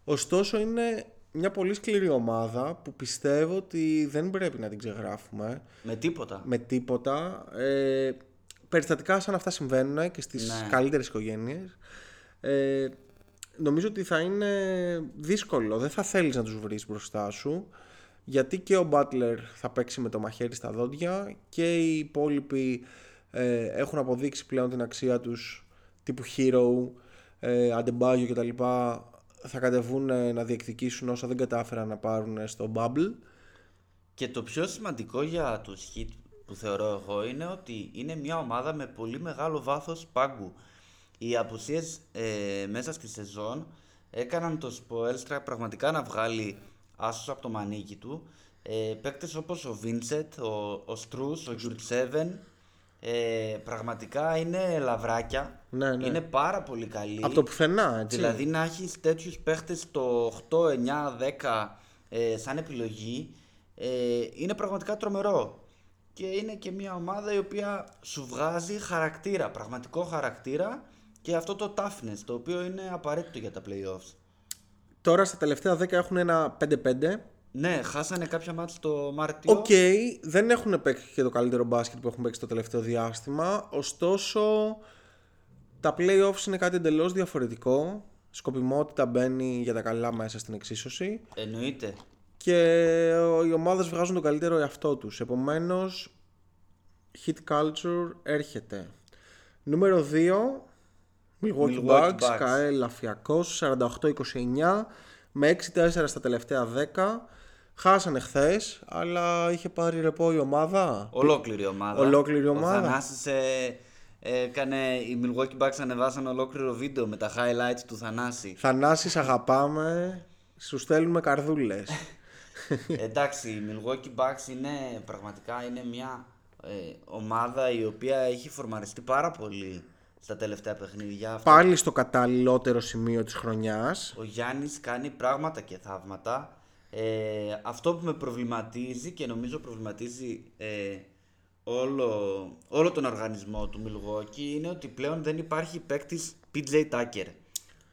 Ωστόσο είναι μια πολύ σκληρή ομάδα που πιστεύω ότι δεν πρέπει να την ξεγράφουμε Με τίποτα. με τίποτα. Ε, περιστατικά σαν αυτά συμβαίνουν και στις Ναι. καλύτερες οικογένειες. Ε, νομίζω ότι θα είναι δύσκολο. Δεν θα θέλεις να τους βρεις μπροστά σου. Γιατί και ο Butler θα παίξει με το μαχαίρι στα δόντια και οι υπόλοιποι ε, έχουν αποδείξει πλέον την αξία τους τύπου Hero, ε, Adebayo κτλ. Θα κατεβούν ε, να διεκδικήσουν όσα δεν κατάφεραν να πάρουν ε, στο Bubble. Και το πιο σημαντικό για τους Heat που θεωρώ εγώ είναι ότι είναι μια ομάδα με πολύ μεγάλο βάθος πάγκου. Οι απουσίες ε, μέσα στη σεζόν έκαναν το Spoelstra πραγματικά να βγάλει άσος από το μανίκι του. Ε, παίκτες όπως ο Vincent, ο, ο Strus, ο Γιουρτσέβεν ε, πραγματικά είναι λαβράκια. Ναι, ναι. Είναι πάρα πολύ καλοί. Από το πουθενά, έτσι. Δηλαδή να έχεις τέτοιους παίχτες στο 8, 9, 10 ε, σαν επιλογή ε, είναι πραγματικά τρομερό. Και είναι και μια ομάδα η οποία σου βγάζει χαρακτήρα, πραγματικό χαρακτήρα και αυτό το toughness το οποίο είναι απαραίτητο για τα playoffs. Τώρα στα τελευταία 10 έχουν ένα 5-5. Ναι, χάσανε κάποια ματς το Μάρτιο. Οκ, δεν έχουν παίξει και το καλύτερο μπάσκετ που έχουν παίξει το τελευταίο διάστημα. Ωστόσο, τα playoffs είναι κάτι εντελώς διαφορετικό. Σκοπιμότητα μπαίνει για τα καλά μέσα στην εξίσωση. Εννοείται. Και οι ομάδες βγάζουν τον καλύτερο εαυτό τους. Επομένως, hit culture έρχεται. Νούμερο 2, Milwaukee, Milwaukee Bucks, Bucks. Καέλ Λαφιακός, 48-29, με 6-4 στα τελευταία 10. Χάσανε χθες, αλλά είχε πάρει ρεπό η ομάδα. Ολόκληρη ομάδα. Ολόκληρη ομάδα. Ο Θανάσης ε, έκανε, οι Milwaukee Bucks ανεβάσαν ολόκληρο βίντεο με τα highlights του Θανάση. Θανάσης αγαπάμε, σου στέλνουμε καρδούλες. Εντάξει, οι Milwaukee Bucks είναι πραγματικά είναι μια ε, ομάδα η οποία έχει φορμαριστεί πάρα πολύ στα τελευταία παιχνίδια. Αυτό- Πάλι στο καταλληλότερο σημείο της χρονιάς. Ο Γιάννης κάνει πράγματα και θαύματα. Ε, αυτό που με προβληματίζει και νομίζω προβληματίζει ε, όλο, όλο τον οργανισμό του Milwaukee είναι ότι πλέον δεν υπάρχει παίκτης PJ Tucker,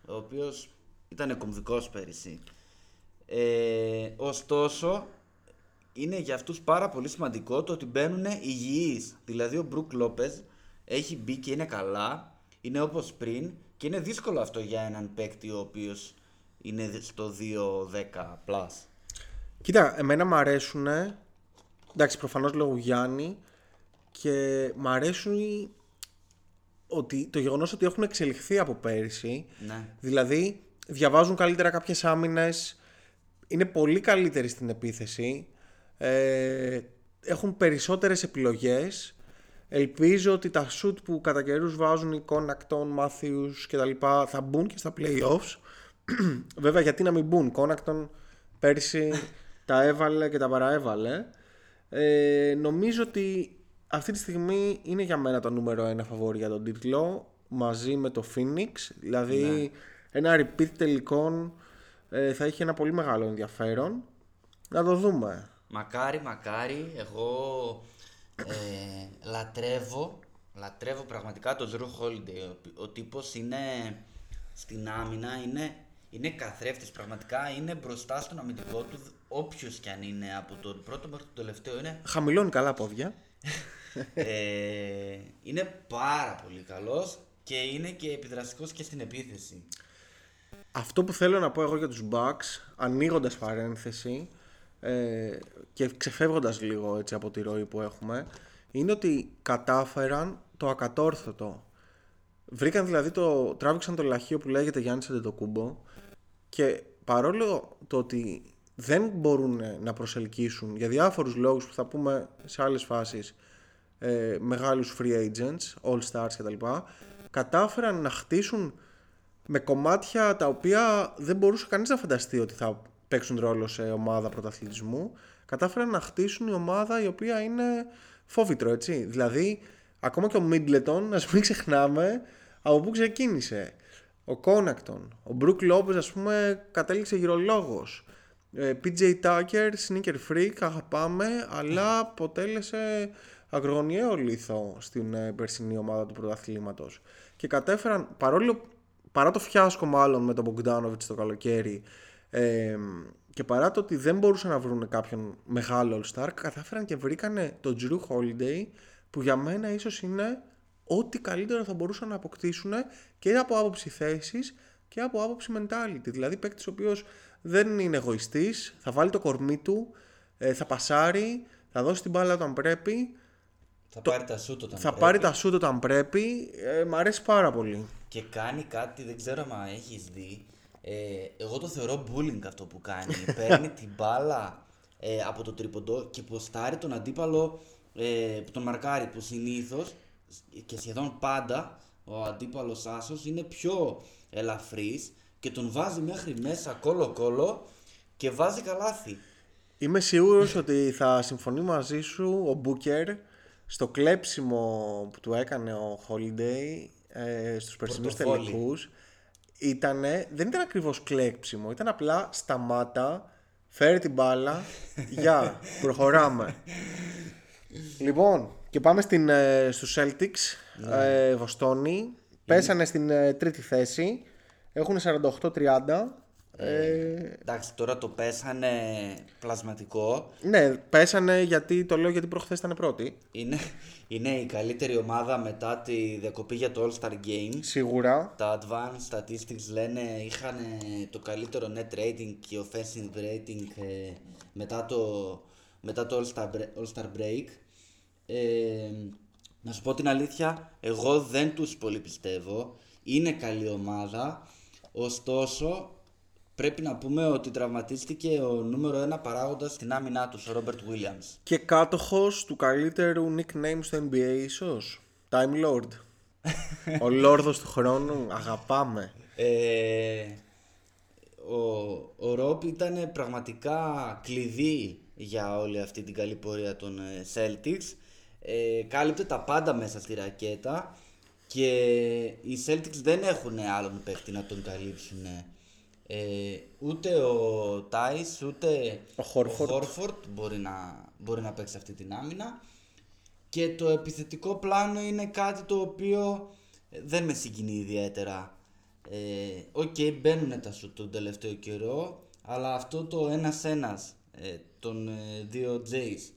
ο οποίος ήταν κομβικός πέρυσι. Ε, ωστόσο, είναι για αυτούς πάρα πολύ σημαντικό το ότι μπαίνουν υγιείς. Δηλαδή ο Μπρουκ Λόπεζ έχει μπει και είναι καλά, είναι όπως πριν και είναι δύσκολο αυτό για έναν παίκτη ο οποίος είναι στο 2-10 plus. Κοίτα, εμένα μου αρέσουν. Εντάξει, προφανώς λόγω Γιάννη. Και μ' αρέσουν ότι, το γεγονός ότι έχουν εξελιχθεί από πέρυσι. Ναι. Δηλαδή, διαβάζουν καλύτερα κάποιες άμυνες. Είναι πολύ καλύτεροι στην επίθεση. Ε, έχουν περισσότερες επιλογές. Ελπίζω ότι τα σουτ που κατά καιρούς βάζουν οι Κόνατον, Μάθιους και τα λοιπά θα μπουν και στα playoffs. Βέβαια γιατί να μην μπουν; Κόνατον πέρσι τα έβαλε και τα παραέβαλε. Ε, νομίζω ότι αυτή τη στιγμή είναι για μένα το νούμερο ένα φαβόρι για τον τίτλο μαζί με το Phoenix. Δηλαδή ένα repeat τελικών ε, θα έχει ένα πολύ μεγάλο ενδιαφέρον. Να το δούμε. Μακάρι, μακάρι, εγώ ε, λατρεύω, λατρεύω πραγματικά τον Drew Holiday. Ο, ο τύπος είναι στην άμυνα, είναι, είναι καθρέφτης πραγματικά, είναι μπροστά στον αμυντικό του, όποιος κι αν είναι, από το πρώτο μέχρι το τελευταίο, είναι, Χαμηλώνει καλά πόδια. ε, είναι πάρα πολύ καλός και είναι και επιδραστικός και στην επίθεση. Αυτό που θέλω να πω εγώ για τους Bucks, ανοίγοντας παρένθεση ε, και ξεφεύγοντας λίγο έτσι από τη ροή που έχουμε, είναι ότι κατάφεραν το ακατόρθωτο. Βρήκαν δηλαδή το, τράβηξαν το λαχείο που λέγεται Γιάννης Αντετοκούμπο και παρόλο το ότι δεν μπορούν να προσελκύσουν για διάφορους λόγους που θα πούμε σε άλλες φάσεις ε, μεγάλους free agents, all stars κτλ. Κατάφεραν να χτίσουν με κομμάτια τα οποία δεν μπορούσε κανείς να φανταστεί ότι θα παίξουν ρόλο σε ομάδα πρωταθλητισμού. Κατάφεραν να χτίσουν μια ομάδα η οποία είναι φόβητρο, έτσι. Δηλαδή, ακόμα και ο Μίτλετον, ας μην ξεχνάμε από πού ξεκίνησε. Ο Κόνατον, ο Μπρουκ Λόπες, ας πούμε, κατέληξε γυρολόγος. Ε, PJ Tucker, sneaker freak, αγαπάμε, αλλά αποτέλεσε αγρογωνιαίο λίθο στην ε, περσινή ομάδα του πρωταθλήματος. Και κατέφεραν, παρόλο, παρά το φιάσκο μάλλον με τον Bogdanovic το καλοκαίρι ε, και παρά το ότι δεν μπορούσαν να βρουν κάποιον μεγάλο All-Star, κατάφεραν και βρήκανε τον Drew Holiday που για μένα ίσως είναι ό,τι καλύτερο θα μπορούσαν να αποκτήσουν και από άποψη θέσης και από άποψη mentality. Δηλαδή παίκτης ο οποίος δεν είναι εγωιστής, θα βάλει το κορμί του, ε, θα πασάρει, θα δώσει την μπάλα όταν πρέπει, Θα πάρει τα σούτ όταν θα πρέπει. πάρει τα σούτ όταν πρέπει. Ε, μ' αρέσει πάρα πολύ. Και κάνει κάτι, δεν ξέρω αν έχεις δει. Ε, εγώ το θεωρώ bullying αυτό που κάνει. Παίρνει την μπάλα ε, από το τρίποντο και ποστάρει τον αντίπαλο ε, που τον μαρκάρει που συνήθως και σχεδόν πάντα ο αντίπαλος άσος είναι πιο ελαφρύς και τον βάζει μέχρι μέσα κόλο κόλο και βάζει καλάθι. Είμαι σίγουρος ότι θα συμφωνεί μαζί σου ο Μπούκερ στο κλέψιμο που του έκανε ο Holiday ε, στους περσινούς Πορτοφόλι. τελικούς. Ήτανε, δεν ήταν ακριβώς κλέψιμο, ήταν απλά σταμάτα, φέρει την μπάλα, γεια, προχωράμε. λοιπόν, και πάμε στην, ε, στους Celtics, ε, Βοστόνη. Πέσανε στην ε, τρίτη θέση, έχουν 48-30, Ε, Εντάξει, τώρα το πέσανε πλασματικό. ναι, πέσανε γιατί το λέω γιατί προχθές ήταν πρώτη. Είναι, είναι η καλύτερη ομάδα μετά τη διακοπή για το All-Star Game. Σίγουρα. Τα advanced statistics λένε είχαν το καλύτερο net rating και offensive rating ε, μετά το, μετά το All-Star, bre- All-Star Break. Ε, να σου πω την αλήθεια, εγώ δεν τους πολύ πιστεύω. Είναι καλή ομάδα, ωστόσο πρέπει να πούμε ότι τραυματίστηκε ο νούμερο ένα παράγοντας στην άμυνά τους, ο Robert Williams. Και κάτοχος του καλύτερου nickname στο NBA ίσως; Time Lord. Ο Λόρδος του χρόνου. Αγαπάμε. Ε, ο, ο Ρόπ ήταν πραγματικά κλειδί για όλη αυτή την καλή πορεία των ε, Celtics. Ε, κάλυπτε τα πάντα μέσα στη ρακέτα και οι Celtics δεν έχουν άλλον παίχτη να τον καλύψουν. Ε, ούτε ο Τάις ούτε Ο Horford. Horford μπορεί, να, μπορεί να παίξει αυτή την άμυνα. Και το επιθετικό πλάνο είναι κάτι το οποίο ε, δεν με συγκινεί ιδιαίτερα. Ε, Οκ, μπαίνουν τα σουτ τον τελευταίο καιρό, αλλά αυτό το ένας-ένας ε, των ε, δύο Jays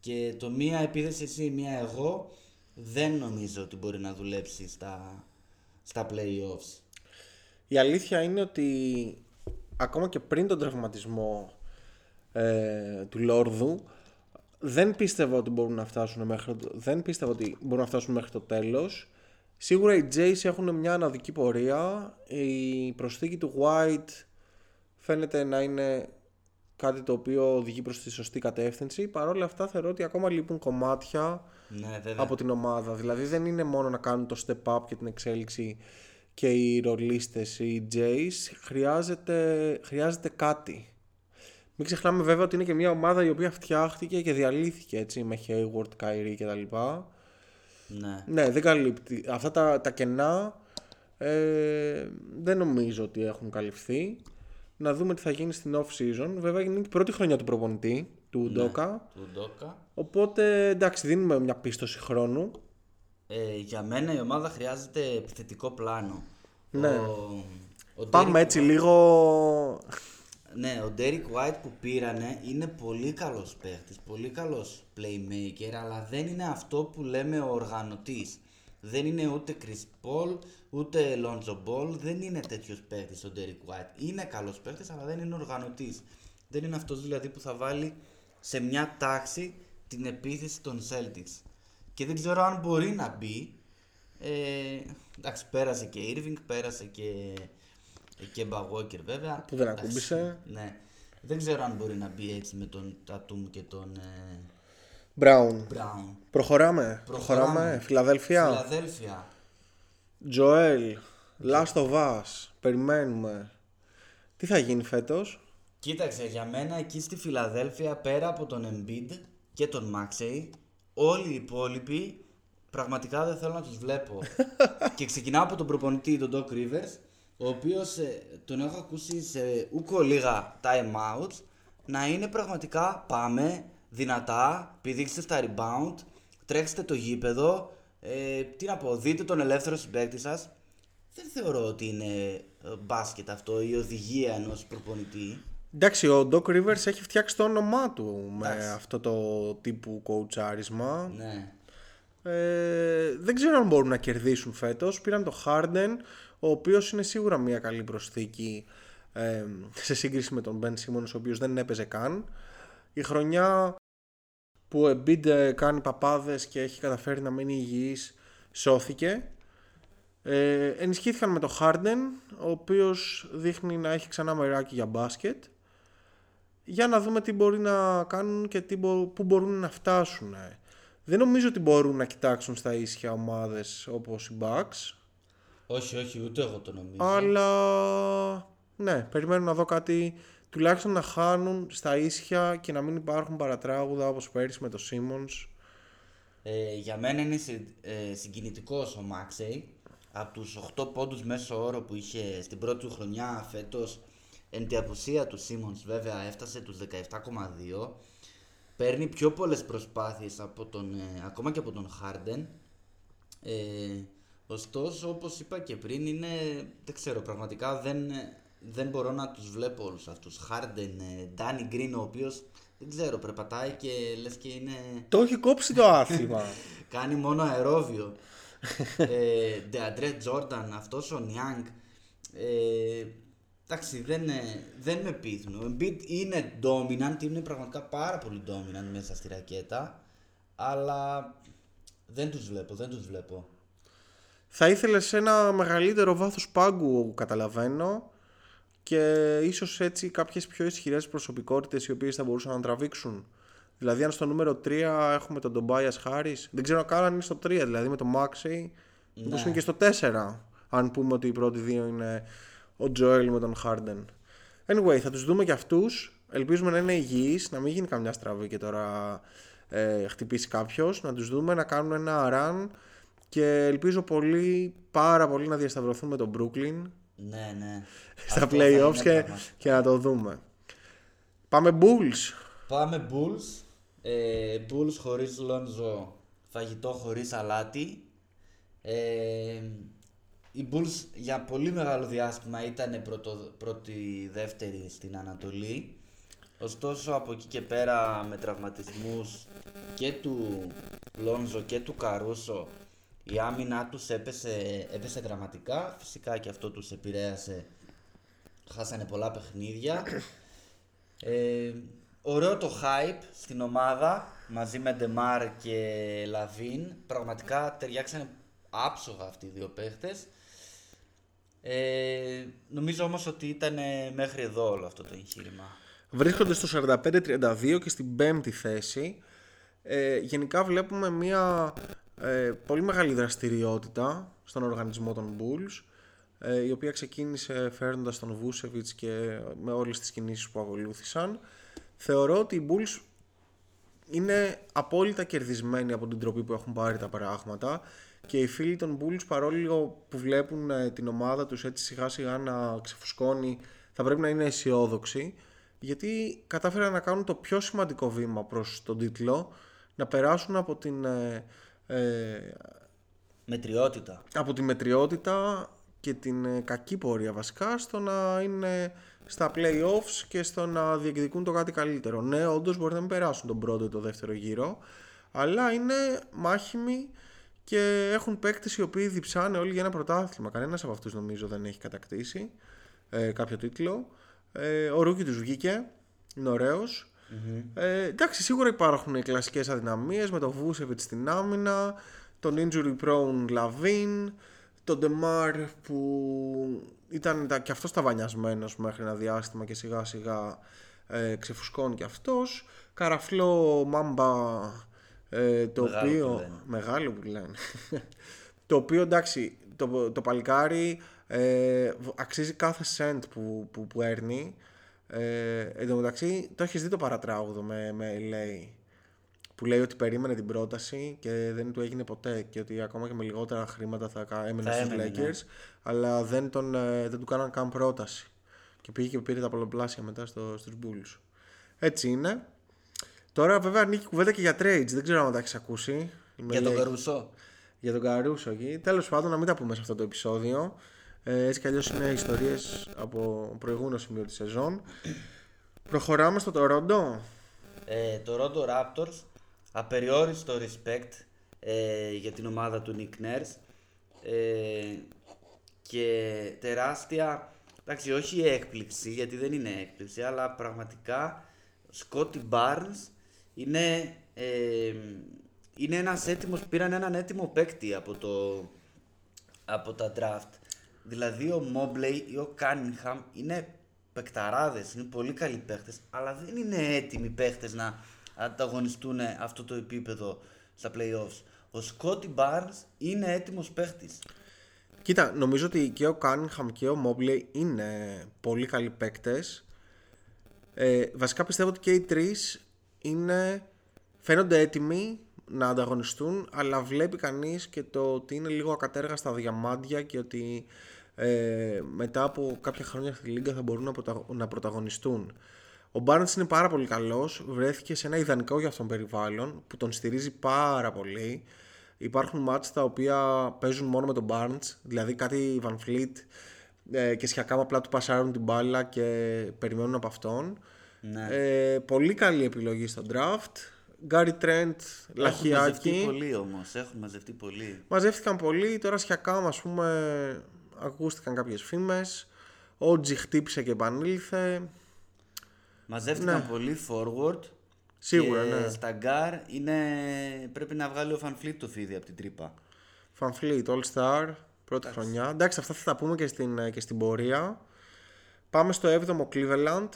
και το μία επίθεση εσύ, μία εγώ, δεν νομίζω ότι μπορεί να δουλέψει στα, στα playoffs. Η αλήθεια είναι ότι ακόμα και πριν τον τραυματισμό ε, του Λόρδου δεν πίστευα ότι μπορούν να φτάσουν μέχρι το, δεν πίστευα ότι μπορούν να φτάσουν μέχρι το τέλος. Σίγουρα οι Jays έχουν μια αναδική πορεία. Η προσθήκη του White φαίνεται να είναι κάτι το οποίο οδηγεί προς τη σωστή κατεύθυνση. Παρ' όλα αυτά θεωρώ ότι ακόμα λείπουν κομμάτια Ναι, βέβαια. από την ομάδα. Δηλαδή δεν είναι μόνο να κάνουν το step up και την εξέλιξη και οι ρολίστες, οι Jays. Χρειάζεται, χρειάζεται κάτι. Μην ξεχνάμε βέβαια ότι είναι και μια ομάδα η οποία φτιάχτηκε και διαλύθηκε έτσι με Hayward, Kyrie κτλ. Ναι. Ναι, δεν καλύπτει. Αυτά τα, τα κενά ε, δεν νομίζω ότι έχουν καλυφθεί. Να δούμε τι θα γίνει στην off season. Βέβαια είναι η πρώτη χρονιά του προπονητή, του Ντόκα. Του Ντόκα. Οπότε εντάξει, δίνουμε μια πίστοση χρόνου. Ε, για μένα η ομάδα χρειάζεται επιθετικό πλάνο. Ναι. Ο, ο Πάμε Derrick έτσι White- λίγο. Ναι, ο Derek White που πήρανε είναι πολύ καλός παίχτης, πολύ καλός playmaker, αλλά δεν είναι αυτό που λέμε ο οργανωτής. Δεν είναι ούτε Chris Paul, ούτε Lonzo Ball, δεν είναι τέτοιος παίχτης ο Derek White. Είναι καλός παίχτης, αλλά δεν είναι οργανωτής. Δεν είναι αυτός δηλαδή που θα βάλει σε μια τάξη την επίθεση των Celtics. Και δεν ξέρω αν μπορεί να μπει. Ε, εντάξει, πέρασε και Irving, πέρασε και, και Walker βέβαια. Που δεν Εντάξει, ακούμπησε. Ναι. Δεν ξέρω αν μπορεί να μπει έτσι με τον Tatum και τον ε, Brown. Brown. Προχωράμε. Προχωράμε. Φιλαδέλφια. Φιλαδέλφια. Τζοέλ. Last of Us. Περιμένουμε. Τι θα γίνει φέτος; Κοίταξε, για μένα εκεί στη Φιλαδέλφια πέρα από τον Embiid και τον Maxey, όλοι οι υπόλοιποι πραγματικά δεν θέλω να τους βλέπω. και ξεκινάω από τον προπονητή, τον Doc Rivers, ο οποίος ε, τον έχω ακούσει σε ούκο λίγα time outs να είναι πραγματικά πάμε δυνατά, πηδήξτε στα rebound, τρέξτε το γήπεδο, ε, τι να πω, δείτε τον ελεύθερο συμπαίκτη σας. Δεν θεωρώ ότι είναι ε, μπάσκετ αυτό, η οδηγία ενός προπονητή. Εντάξει, ο Doc Rivers έχει φτιάξει το όνομά του με Εντάξει. αυτό το τύπου κοουτσάρισμα. Ναι. Ε, δεν ξέρω αν μπορούν να κερδίσουν φέτος. Πήραν το Harden, ο οποίος είναι σίγουρα μια καλή προσθήκη ε, σε σύγκριση με τον Ben Simmons, ο οποίος δεν έπαιζε καν. Η χρονιά που ο Embiid ε, κάνει παπάδες και έχει καταφέρει να μείνει υγιής σώθηκε. Ε, ενισχύθηκαν με το Harden, ο οποίος δείχνει να έχει ξανά μεράκι για μπάσκετ. Για να δούμε τι μπορεί να κάνουν και τι μπο- πού μπορούν να φτάσουν. Δεν νομίζω ότι μπορούν να κοιτάξουν στα ίσια ομάδες όπως οι Bucks. Όχι, όχι, ούτε εγώ το νομίζω. Αλλά ναι, περιμένω να δω κάτι τουλάχιστον να χάνουν στα ίσια και να μην υπάρχουν παρατράγουδα όπως πέρυσι με το Simmons. Ε, για μένα είναι συ, ε, συγκινητικός ο Μάξεϊ. Από τους 8 πόντους μέσω όρο που είχε στην πρώτη του χρονιά φέτος, εν τη απουσία του Σίμονς βέβαια έφτασε τους 17,2. Παίρνει πιο πολλές προσπάθειες από τον, ε, ακόμα και από τον Χάρντεν. Ε, ωστόσο, όπως είπα και πριν, είναι, δεν ξέρω, πραγματικά δεν, δεν μπορώ να τους βλέπω όλους αυτούς. Χάρντεν, Ντάνι Γκριν, ο οποίος δεν ξέρω, περπατάει και λες και είναι... Το έχει κόψει το άθλημα. κάνει μόνο αερόβιο. ε, Ντεαντρέ Τζόρνταν, αυτός ο Νιάνγκ. Ε, εντάξει, δεν, ε, δεν με πείθουν. Ο Embiid είναι dominant, είναι πραγματικά πάρα πολύ dominant μέσα στη ρακέτα. Αλλά δεν τους βλέπω, δεν τους βλέπω. Θα ήθελες ένα μεγαλύτερο βάθος πάγκου, καταλαβαίνω, και ίσως έτσι κάποιες πιο ισχυρές προσωπικότητες οι οποίες θα μπορούσαν να τραβήξουν. Δηλαδή αν στο νούμερο 3 έχουμε τον Tobias Harris, δεν ξέρω καν αν είναι στο 3, δηλαδή με τον Maxi, ναι. είναι και στο 4, αν πούμε ότι οι πρώτοι δύο είναι ο Joel με τον Harden. Anyway, θα τους δούμε και αυτούς, ελπίζουμε να είναι υγιείς, να μην γίνει καμιά στραβή και τώρα ε, χτυπήσει κάποιος, να τους δούμε να κάνουν ένα run και ελπίζω πολύ, πάρα πολύ να διασταυρωθούν με τον Brooklyn ναι, ναι. στα playoffs και, και να το δούμε. Πάμε Bulls. Πάμε Bulls. Ε, Bulls χωρίς Lonzo, φαγητό χωρίς αλάτι. Ε, οι Bulls για πολύ μεγάλο διάστημα ήταν πρώτη δεύτερη στην Ανατολή. Ωστόσο από εκεί και πέρα με τραυματισμούς και του Λόνζο και του Καρούσο η άμυνά τους έπεσε, έπεσε δραματικά. Φυσικά και αυτό τους επηρέασε. Χάσανε πολλά παιχνίδια. Ε, ωραίο το hype στην ομάδα μαζί με Ντεμάρ και Λαβίν. Πραγματικά ταιριάξανε άψογα αυτοί οι δύο παίχτες. Ε, νομίζω όμως ότι ήταν μέχρι εδώ όλο αυτό το εγχείρημα. Βρίσκονται στο 45-32 και στην πέμπτη θέση. Ε, γενικά βλέπουμε μια ε, πολύ μεγάλη δραστηριότητα στον οργανισμό των Bulls ε, η οποία ξεκίνησε φέρνοντας τον Βούσεβιτς και με όλες τις κινήσεις που ακολούθησαν. Θεωρώ ότι οι Bulls είναι απόλυτα κερδισμένοι από την τροπή που έχουν πάρει τα πράγματα και οι φίλοι των Bulls παρόλο που βλέπουν ε, την ομάδα τους έτσι σιγά σιγά να ξεφουσκώνει θα πρέπει να είναι αισιόδοξοι γιατί κατάφεραν να κάνουν το πιο σημαντικό βήμα προς τον τίτλο να περάσουν από την ε, ε, μετριότητα. Από τη μετριότητα και την ε, κακή πορεία βασικά στο να είναι στα playoffs και στο να διεκδικούν το κάτι καλύτερο. Ναι, όντως μπορεί να μην περάσουν τον πρώτο ή το δεύτερο γύρο, αλλά είναι μάχημοι και έχουν παίκτες οι οποίοι διψάνε όλοι για ένα πρωτάθλημα. Κανένας από αυτούς νομίζω δεν έχει κατακτήσει ε, κάποιο τίτλο. Ε, ο rookie τους βγήκε, είναι ωραίος. Ε, εντάξει, σίγουρα υπάρχουν οι κλασικές αδυναμίες με τον Βούτσεβιτς στην άμυνα, τον injury prone Λαβίν, τον Ντεμάρ που ήταν και αυτός ταβανιασμένος μέχρι ένα διάστημα και σιγά σιγά ε, ξεφουσκώνει και αυτός. Καραφλό Μάμπα ε, το μεγάλο οποίο. Που μεγάλο που λένε. το οποίο εντάξει, το, το παλικάρι ε, αξίζει κάθε cent που, που, που έρνει. Ε, εν τω μεταξύ, το έχεις δει το παρατράγουδο με, με LA που λέει ότι περίμενε την πρόταση και δεν του έγινε ποτέ και ότι ακόμα και με λιγότερα χρήματα θα έμενε στους ναι. Lakers αλλά δεν, τον, ε, δεν του κάναν καν πρόταση και πήγε και πήρε τα πολλαπλάσια μετά στο, στους Bulls. Έτσι είναι. Τώρα βέβαια ανοίγει κουβέντα και για trades, δεν ξέρω αν τα έχεις ακούσει. Για τον Καρούσο. Για τον Καρούσο εκεί. Τέλος πάντων να μην τα πούμε σε αυτό το επεισόδιο. Ε, έτσι κι αλλιώς είναι ιστορίες από προηγούμενο σημείο της σεζόν. Προχωράμε στο Toronto. Ε, Toronto Raptors, απεριόριστο respect ε, για την ομάδα του Nick Nurse ε, και τεράστια, εντάξει όχι έκπληξη γιατί δεν είναι έκπληξη αλλά πραγματικά Scotty Barnes είναι, ε, είναι ένας έτοιμος, πήραν έναν έτοιμο παίκτη από, το, από τα draft Δηλαδή ο Μόμπλεϊ ή ο Κάνιγχαμ είναι παικταράδες, είναι πολύ καλοί παίχτε, αλλά δεν είναι έτοιμοι παίχτε να ανταγωνιστούν αυτό το επίπεδο στα playoffs. Ο Σκότι Barnes είναι έτοιμος παίχτη. Κοίτα, νομίζω ότι και ο Κάνιγχαμ και ο Μόμπλεϊ είναι πολύ καλοί παίκτες. Ε, βασικά πιστεύω ότι και οι τρεις είναι, φαίνονται έτοιμοι να ανταγωνιστούν, αλλά βλέπει κανείς και το ότι είναι λίγο ακατέργαστα διαμάντια και ότι ε, μετά από κάποια χρόνια στη Λίγκα θα μπορούν να, πρωταγωνιστούν. Ο Barnes είναι πάρα πολύ καλός, βρέθηκε σε ένα ιδανικό για αυτόν περιβάλλον που τον στηρίζει πάρα πολύ. Υπάρχουν μάτς τα οποία παίζουν μόνο με τον Barnes, δηλαδή κάτι Van Fleet ε, και Σιακάμ απλά του πασάρουν την μπάλα και περιμένουν από αυτόν. Ναι. Ε, πολύ καλή επιλογή στο draft. Γκάρι Τρέντ, Έχουν μαζευτεί Λαχιάκη. πολύ όμως. Έχουν μαζευτεί πολύ. Μαζεύτηκαν πολύ. Τώρα Σιακάμ, ας πούμε, ακούστηκαν κάποιες φήμες. OG χτύπησε και επανήλθε. Μαζεύτηκαν πολύ forward. Σίγουρα, και ναι. Στα γκάρ είναι... πρέπει να βγάλει ο Βανβλίτ το φίδι από την τρύπα. Βανβλίτ, All Star, πρώτη χρονιά. Εντάξει, αυτά θα τα πούμε και στην, και στην πορεία. Πάμε στο 7ο Cleveland,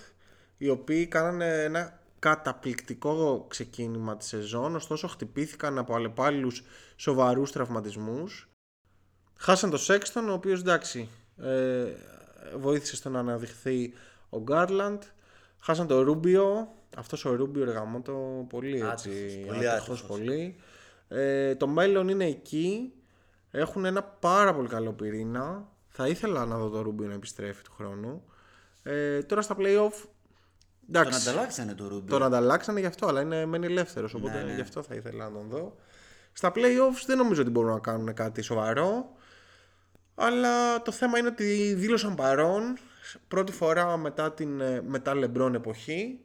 οι οποίοι κάνανε ένα καταπληκτικό ξεκίνημα της σεζόν, ωστόσο χτυπήθηκαν από αλλεπάλληλους σοβαρούς τραυματισμούς. Χάσαν το Sexton, ο οποίος εντάξει, ε, βοήθησε στο να αναδειχθεί ο Γκάρλαντ. Χάσαν το Ρούμπιο, αυτός ο Ρούμπιο εργαμό το πολύ έτσι, Άτυχος, πολύ άτυχος άτυχος. πολύ. Ε, το μέλλον είναι εκεί. Έχουν ένα πάρα πολύ καλό πυρήνα. Θα ήθελα να δω το Ρούμπιο να επιστρέφει του χρόνου. Ε, τώρα στα playoff. Τον Εντάξει, ανταλλάξανε το Ρούμπι. τον ανταλλάξανε γι' αυτό, αλλά είναι μένει ελεύθερος. Οπότε Ναι, ναι. γι' αυτό θα ήθελα να τον δω. Στα playoffs δεν νομίζω ότι μπορούν να κάνουν κάτι σοβαρό. Αλλά το θέμα είναι ότι δήλωσαν παρόν πρώτη φορά μετά την ε, μετά LeBron εποχή.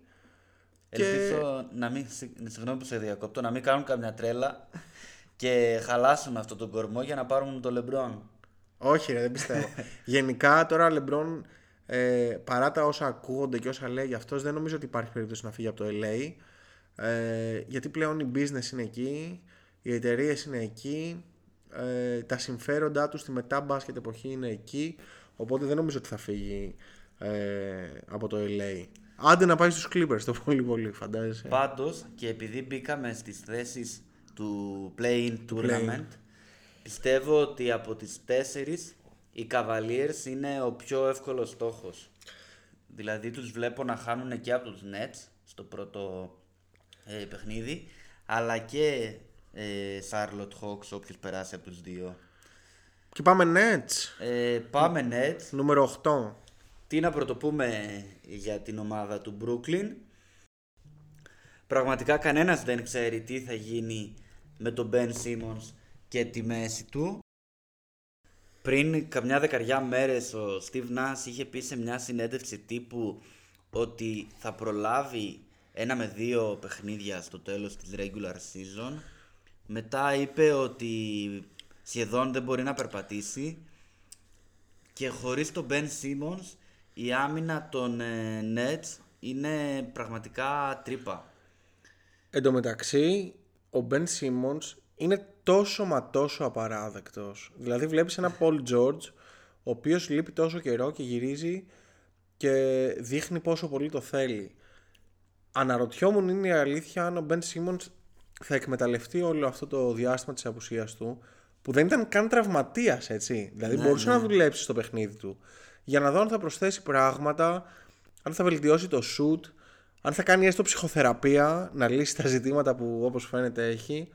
Ελπίζω να μην, συγ- συγγνώμη που σε διακόπτω, να μην κάνουν καμιά τρέλα και χαλάσουν αυτό τον κορμό για να πάρουν το Λεμπρόν. Όχι, ρε, δεν πιστεύω. Γενικά τώρα Λεμπρόν, ε, παρά τα όσα ακούγονται και όσα λέει αυτός, δεν νομίζω ότι υπάρχει περίπτωση να φύγει από το LA. Ε, γιατί πλέον η business είναι εκεί, οι εταιρείες είναι εκεί, ε, τα συμφέροντά τους στη μετά μπάσκετ εποχή είναι εκεί. Οπότε δεν νομίζω ότι θα φύγει ε, από το LA. Άντε να πάει στους Clippers το πολύ πολύ, φαντάζεσαι. Πάντως και επειδή μπήκαμε στις θέσεις του play-in tournament, πιστεύω ότι από τις τέσσερις οι Cavaliers είναι ο πιο εύκολος στόχος. Δηλαδή τους βλέπω να χάνουν και από τους Nets στο πρώτο ε, παιχνίδι, αλλά και ε, Charlotte Hawks όποιος περάσει από τους δύο. Και πάμε Nets, Ε, πάμε Nets. νούμερο 8. Τι να πρωτοπούμε για την ομάδα του Brooklyn. Πραγματικά κανένας δεν ξέρει τι θα γίνει με τον Ben Simmons και τη μέση του. Πριν καμιά δεκαριά μέρες ο Steve Nash είχε πει σε μια συνέντευξη τύπου ότι θα προλάβει ένα με δύο παιχνίδια στο τέλος της regular season. Μετά είπε ότι σχεδόν δεν μπορεί να περπατήσει και χωρίς τον Ben Simmons η άμυνα των ε, Nets είναι πραγματικά τρύπα. Εν τω μεταξύ, ο Ben Simmons είναι τόσο μα τόσο απαράδεκτος. Δηλαδή βλέπεις ένα Paul George, ο οποίος λείπει τόσο καιρό και γυρίζει και δείχνει πόσο πολύ το θέλει. Αναρωτιόμουν είναι η αλήθεια αν ο Ben Simmons θα εκμεταλλευτεί όλο αυτό το διάστημα της απουσίας του, που δεν ήταν καν τραυματίας, έτσι. Δηλαδή μπορούσε να δουλέψει στο παιχνίδι του. Για να δω αν θα προσθέσει πράγματα, αν θα βελτιώσει το shoot, αν θα κάνει έστω ψυχοθεραπεία, να λύσει τα ζητήματα που όπως φαίνεται έχει.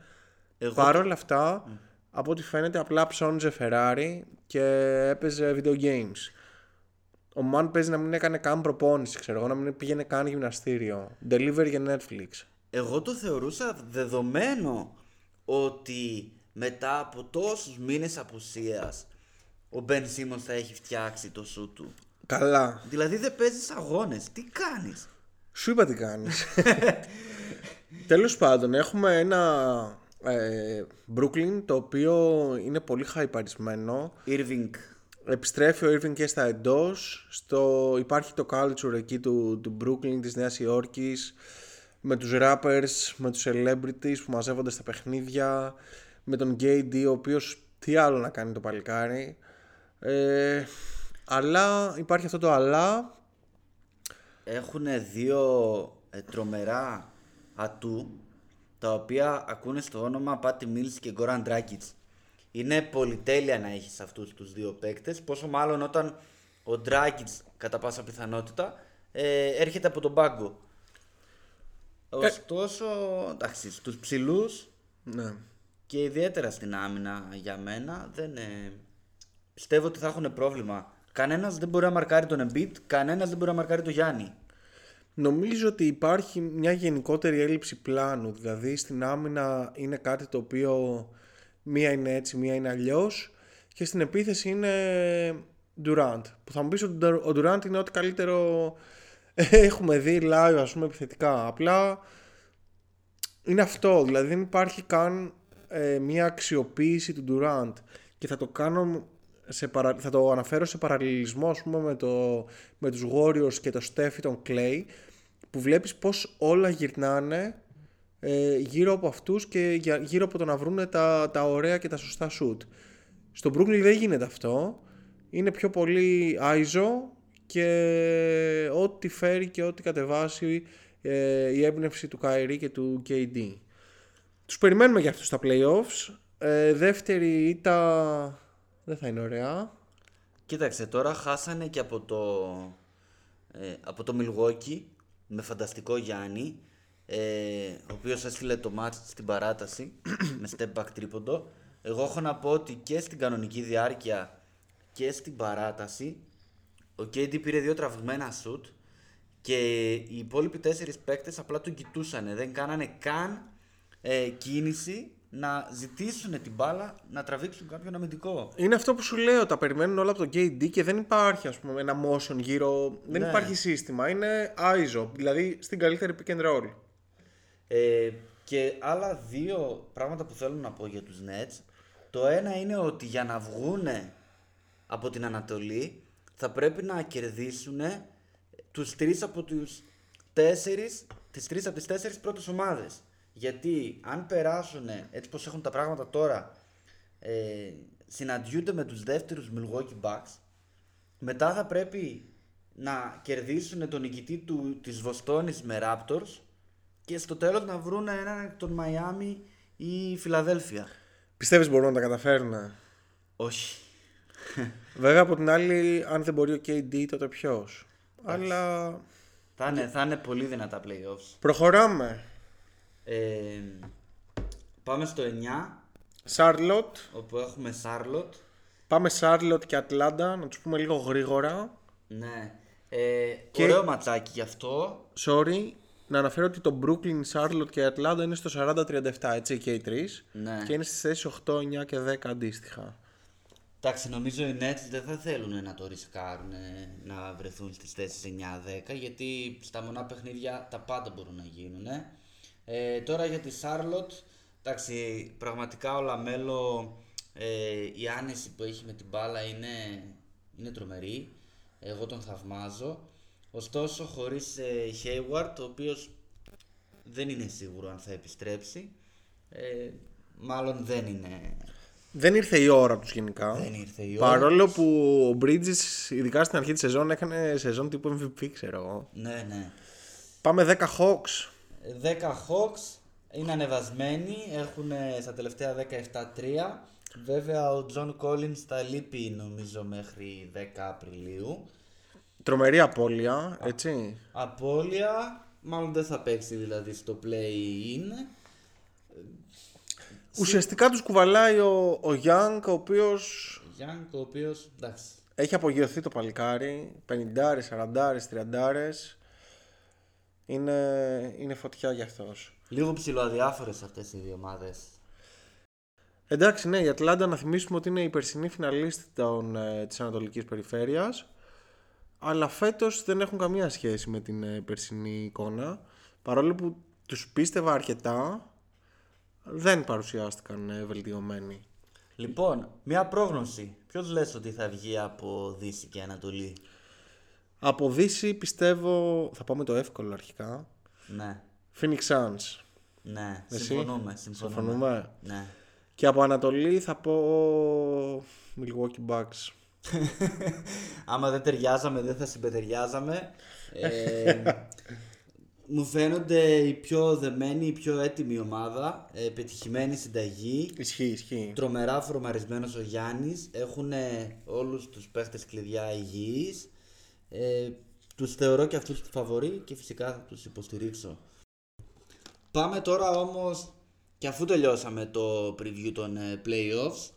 Εγώ- Παρ' όλα αυτά, από ό,τι φαίνεται, απλά ψώνιζε Ferrari και έπαιζε video games. Ο Μαν παίζει να μην έκανε καν προπόνηση, ξέρω εγώ, να μην πήγαινε καν γυμναστήριο. Delivery για Netflix. Εγώ το θεωρούσα δεδομένο ότι μετά από τόσους μήνες απουσίας ο Ben Simmons θα έχει φτιάξει το σου του. Καλά. Δηλαδή δεν παίζεις αγώνες. Τι κάνεις; Σου είπα τι κάνεις. Τέλος πάντων, έχουμε ένα ε, Brooklyn το οποίο είναι πολύ χαϊπαρισμένο. Irving. Επιστρέφει ο Irving και στα εντός. Στο, υπάρχει το culture εκεί του, του Brooklyn, της Νέας Υόρκης. Με τους rappers, με τους celebrities που μαζεύονται στα παιχνίδια. Με τον KD, ο οποίος τι άλλο να κάνει το παλικάρι. Ε, αλλά υπάρχει αυτό το αλλά Έχουν δύο ε, τρομερά ατού τα οποία ακούνε στο όνομα Πάτι Mills και Goran Dragic. Είναι πολυτέλεια να έχεις αυτούς τους δύο παίκτες, πόσο μάλλον όταν ο Dragic κατά πάσα πιθανότητα ε, έρχεται από τον πάγκο. Ωστόσο, εντάξει, στους ψηλούς ναι. και ιδιαίτερα στην άμυνα για μένα δεν ε, πιστεύω ότι θα έχουν πρόβλημα. Κανένας δεν μπορεί να μαρκάρει τον Embiid, κανένας δεν μπορεί να μαρκάρει τον Γιάννη. Νομίζω ότι υπάρχει μια γενικότερη έλλειψη πλάνου. Δηλαδή στην άμυνα είναι κάτι το οποίο μία είναι έτσι, μία είναι αλλιώς. Και στην επίθεση είναι Durant. Που θα μου πεις ότι ο Durant είναι ό,τι καλύτερο έχουμε δει live ας πούμε επιθετικά. Απλά είναι αυτό. Δηλαδή δεν υπάρχει καν ε, μια αξιοποίηση του Durant. Και θα το κάνω σε παρα... θα το αναφέρω σε παραλληλισμό ας πούμε, με, το... με τους Warriors και το Steph τον Clay που βλέπεις πως όλα γυρνάνε ε, γύρω από αυτούς και για- γύρω από το να βρουν τα, τα ωραία και τα σωστά shoot. Στο Brooklyn δεν γίνεται αυτό. Είναι πιο πολύ ISO και ό,τι φέρει και ό,τι κατεβάσει ε, η έμπνευση του Kyrie και του KD. Τους περιμένουμε για αυτούς στα playoffs. Ε, δεύτερη ήττα δεν θα είναι ωραία. Κοίταξε, τώρα χάσανε και από το, ε, από το Milwaukee με φανταστικό Γιάννη, ε, ο οποίος έστειλε το μάτς στην παράταση με step back τρίποντο. Εγώ έχω να πω ότι και στην κανονική διάρκεια και στην παράταση ο KD πήρε δύο τραβηγμένα σουτ και οι υπόλοιποι τέσσερις παίκτες απλά τον κοιτούσαν. Δεν κάνανε καν ε, κίνηση να ζητήσουν την μπάλα να τραβήξουν κάποιον αμυντικό. Είναι αυτό που σου λέω, τα περιμένουν όλα από το KD και δεν υπάρχει ας πούμε ένα motion γύρω, δεν Ναι. υπάρχει σύστημα, είναι ISO, δηλαδή στην καλύτερη pick and roll. Ε, και άλλα δύο πράγματα που θέλω να πω για τους Nets. Το ένα είναι ότι για να βγούνε από την Ανατολή θα πρέπει να κερδίσουν τους τρεις από τους τέσσερις, τις τρεις από τις τέσσερις πρώτες ομάδες. Γιατί αν περάσουν έτσι πως έχουν τα πράγματα τώρα, ε, συναντιούνται με τους δεύτερους Milwaukee Bucks, μετά θα πρέπει να κερδίσουν τον νικητή του, της Βοστόνης με Raptors και στο τέλος να βρουν έναν εκ των Μαϊάμι ή Φιλαδέλφια. Πιστεύεις μπορούν να τα καταφέρουν. Όχι. Βέβαια από την άλλη, αν δεν μπορεί ο KD, τότε ποιος. Αλλά Θα είναι, θα είναι πολύ δυνατά playoffs. προχωράμε. Ε, πάμε στο 9, Charlotte, όπου έχουμε Charlotte. πάμε Charlotte και Atlanta, να τους πούμε λίγο γρήγορα. Ναι. Ε, Και- Ωραίο ματσάκι γι' αυτό. Sorry, να αναφέρω ότι το Brooklyn, Charlotte και Atlanta είναι στο 40-37, έτσι και οι τρεις. Ναι. Και είναι στις θέσεις 8, 9 και 10 αντίστοιχα. Εντάξει, νομίζω οι Nets δεν θα θέλουν να το ρισκάρουν ε, να βρεθούν στις θέσεις 9-10 γιατί στα μονά παιχνίδια τα πάντα μπορούν να γίνουν. Ε, τώρα για τη Charlotte, εντάξει, πραγματικά ο Λαμέλο ε, η άνεση που έχει με την μπάλα είναι, είναι τρομερή. Εγώ τον θαυμάζω. Ωστόσο, χωρίς ε, Hayward, ο οποίος δεν είναι σίγουρο αν θα επιστρέψει, ε, μάλλον δεν είναι Δεν ήρθε η ώρα τους γενικά. δεν ήρθε η ώρα. Παρόλο που ο Bridges, ειδικά στην αρχή της σεζόν, έκανε σεζόν τύπου MVP, ξέρω εγώ. Ναι, ναι. Πάμε 10 Hawks. 10 Hawks είναι ανεβασμένοι, έχουν ε, στα τελευταία 17-3. Βέβαια ο John Collins θα λείπει νομίζω μέχρι 10 Απριλίου. Τρομερή απώλεια, έτσι. Απόλυα, μάλλον δεν θα παίξει δηλαδή στο play-in. Ουσιαστικά τους κουβαλάει ο, ο Young, ο οποίος Young ο οποίος, εντάξει, έχει απογειωθεί το παλικάρι. 50, 40, 30. Είναι, είναι φωτιά για αυτός. λίγο ψηλοαδιάφορες αυτές οι δύο ομάδες. Εντάξει, ναι, η Ατλάντα να θυμίσουμε ότι είναι η περσινή φιναλίστη των, ε, της Ανατολικής Περιφέρειας αλλά φέτος δεν έχουν καμία σχέση με την ε, περσινή εικόνα παρόλο που τους πίστευα αρκετά δεν παρουσιάστηκαν ε, βελτιωμένοι. Λοιπόν, μια πρόγνωση. Ποιος λες ότι θα βγει από Δύση και Ανατολή; Από Δύση πιστεύω, θα πάμε το εύκολο αρχικά, Ναι, Phoenix Suns. ναι, Εσύ; συμφωνούμε, συμφωνούμε. Συμφωνούμε; Ναι. Και από Ανατολή θα πω Milwaukee Bucks. Άμα δεν ταιριάζαμε, δεν θα συμπεριάζαμε. Ε, μου φαίνονται η πιο δεμένη, η πιο έτοιμη ομάδα. Ε, πετυχημένη συνταγή. Ισχύει, ισχύει. Τρομερά φορμαρισμένος ο Γιάννης. Έχουν όλους τους παίχτες κλειδιά υγιείς. Ε, τους θεωρώ και αυτούς τους φαβορεί και φυσικά θα τους υποστηρίξω. Πάμε τώρα όμως και αφού τελειώσαμε το preview των ε, playoffs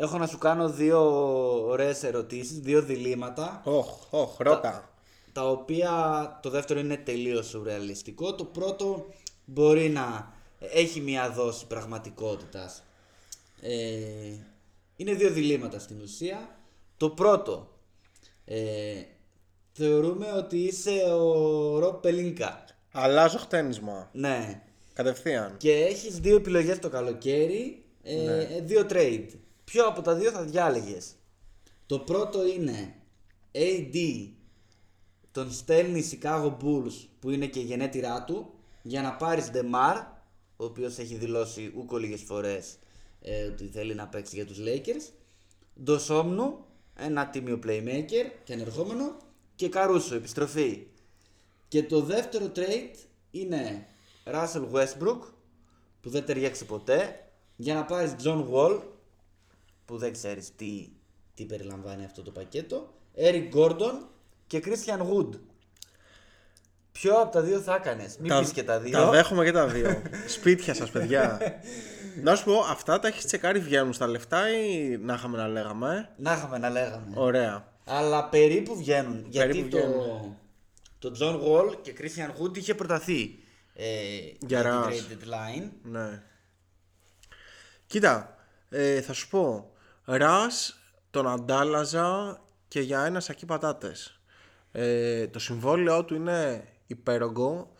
έχω να σου κάνω δύο ωραίες ερωτήσεις, δύο διλήμματα Όχ, όχ, ρώτα. Τα οποία το δεύτερο είναι τελείως σουρεαλιστικό το πρώτο μπορεί να έχει μια δόση πραγματικότητας ε, είναι δύο διλήμματα στην ουσία το πρώτο Ε, θεωρούμε ότι είσαι ο Ρομπ Πελίνκα. Αλλάζω χτένισμα. Ναι. Κατευθείαν. Και έχεις δύο επιλογές το καλοκαίρι, ε, ε, δύο trade. Ποιο από τα δύο θα διάλεγες; Το πρώτο είναι AD, τον στέλνει η Chicago Bulls που είναι και η γενέτειρά του για να πάρεις DeMar, ο οποίος έχει δηλώσει ούκο λίγες φορές ε, ότι θέλει να παίξει για τους Lakers. Ντοσόμνου, ένα τίμιο playmaker και ανερχόμενο και Καρούσο, επιστροφή. Και το δεύτερο trade είναι Russell Westbrook που δεν ταιριάξει ποτέ για να πάρεις John Wall που δεν ξέρεις τι, τι περιλαμβάνει αυτό το πακέτο Eric Gordon και Christian Wood Ποιο από τα δύο θα έκανες, μην πεις και τα δύο Τα δέχομαι και τα δύο. Σπίτια σας, παιδιά. να σου πω, αυτά τα έχεις τσεκάρει, βγαίνουν στα λεφτά ή να είχαμε να λέγαμε. Να είχαμε να λέγαμε Ωραία. Αλλά περίπου βγαίνουν. γιατί Περίπου το, βγαίνουν. το John Wall και Christian Wood είχε προταθεί ε, για την Russ. trade deadline. Ναι. Κοίτα, ε, θα σου πω. Ρας τον αντάλλαζα και για ένα σακί πατάτες. Ε, το συμβόλαιό του είναι υπέρογκο.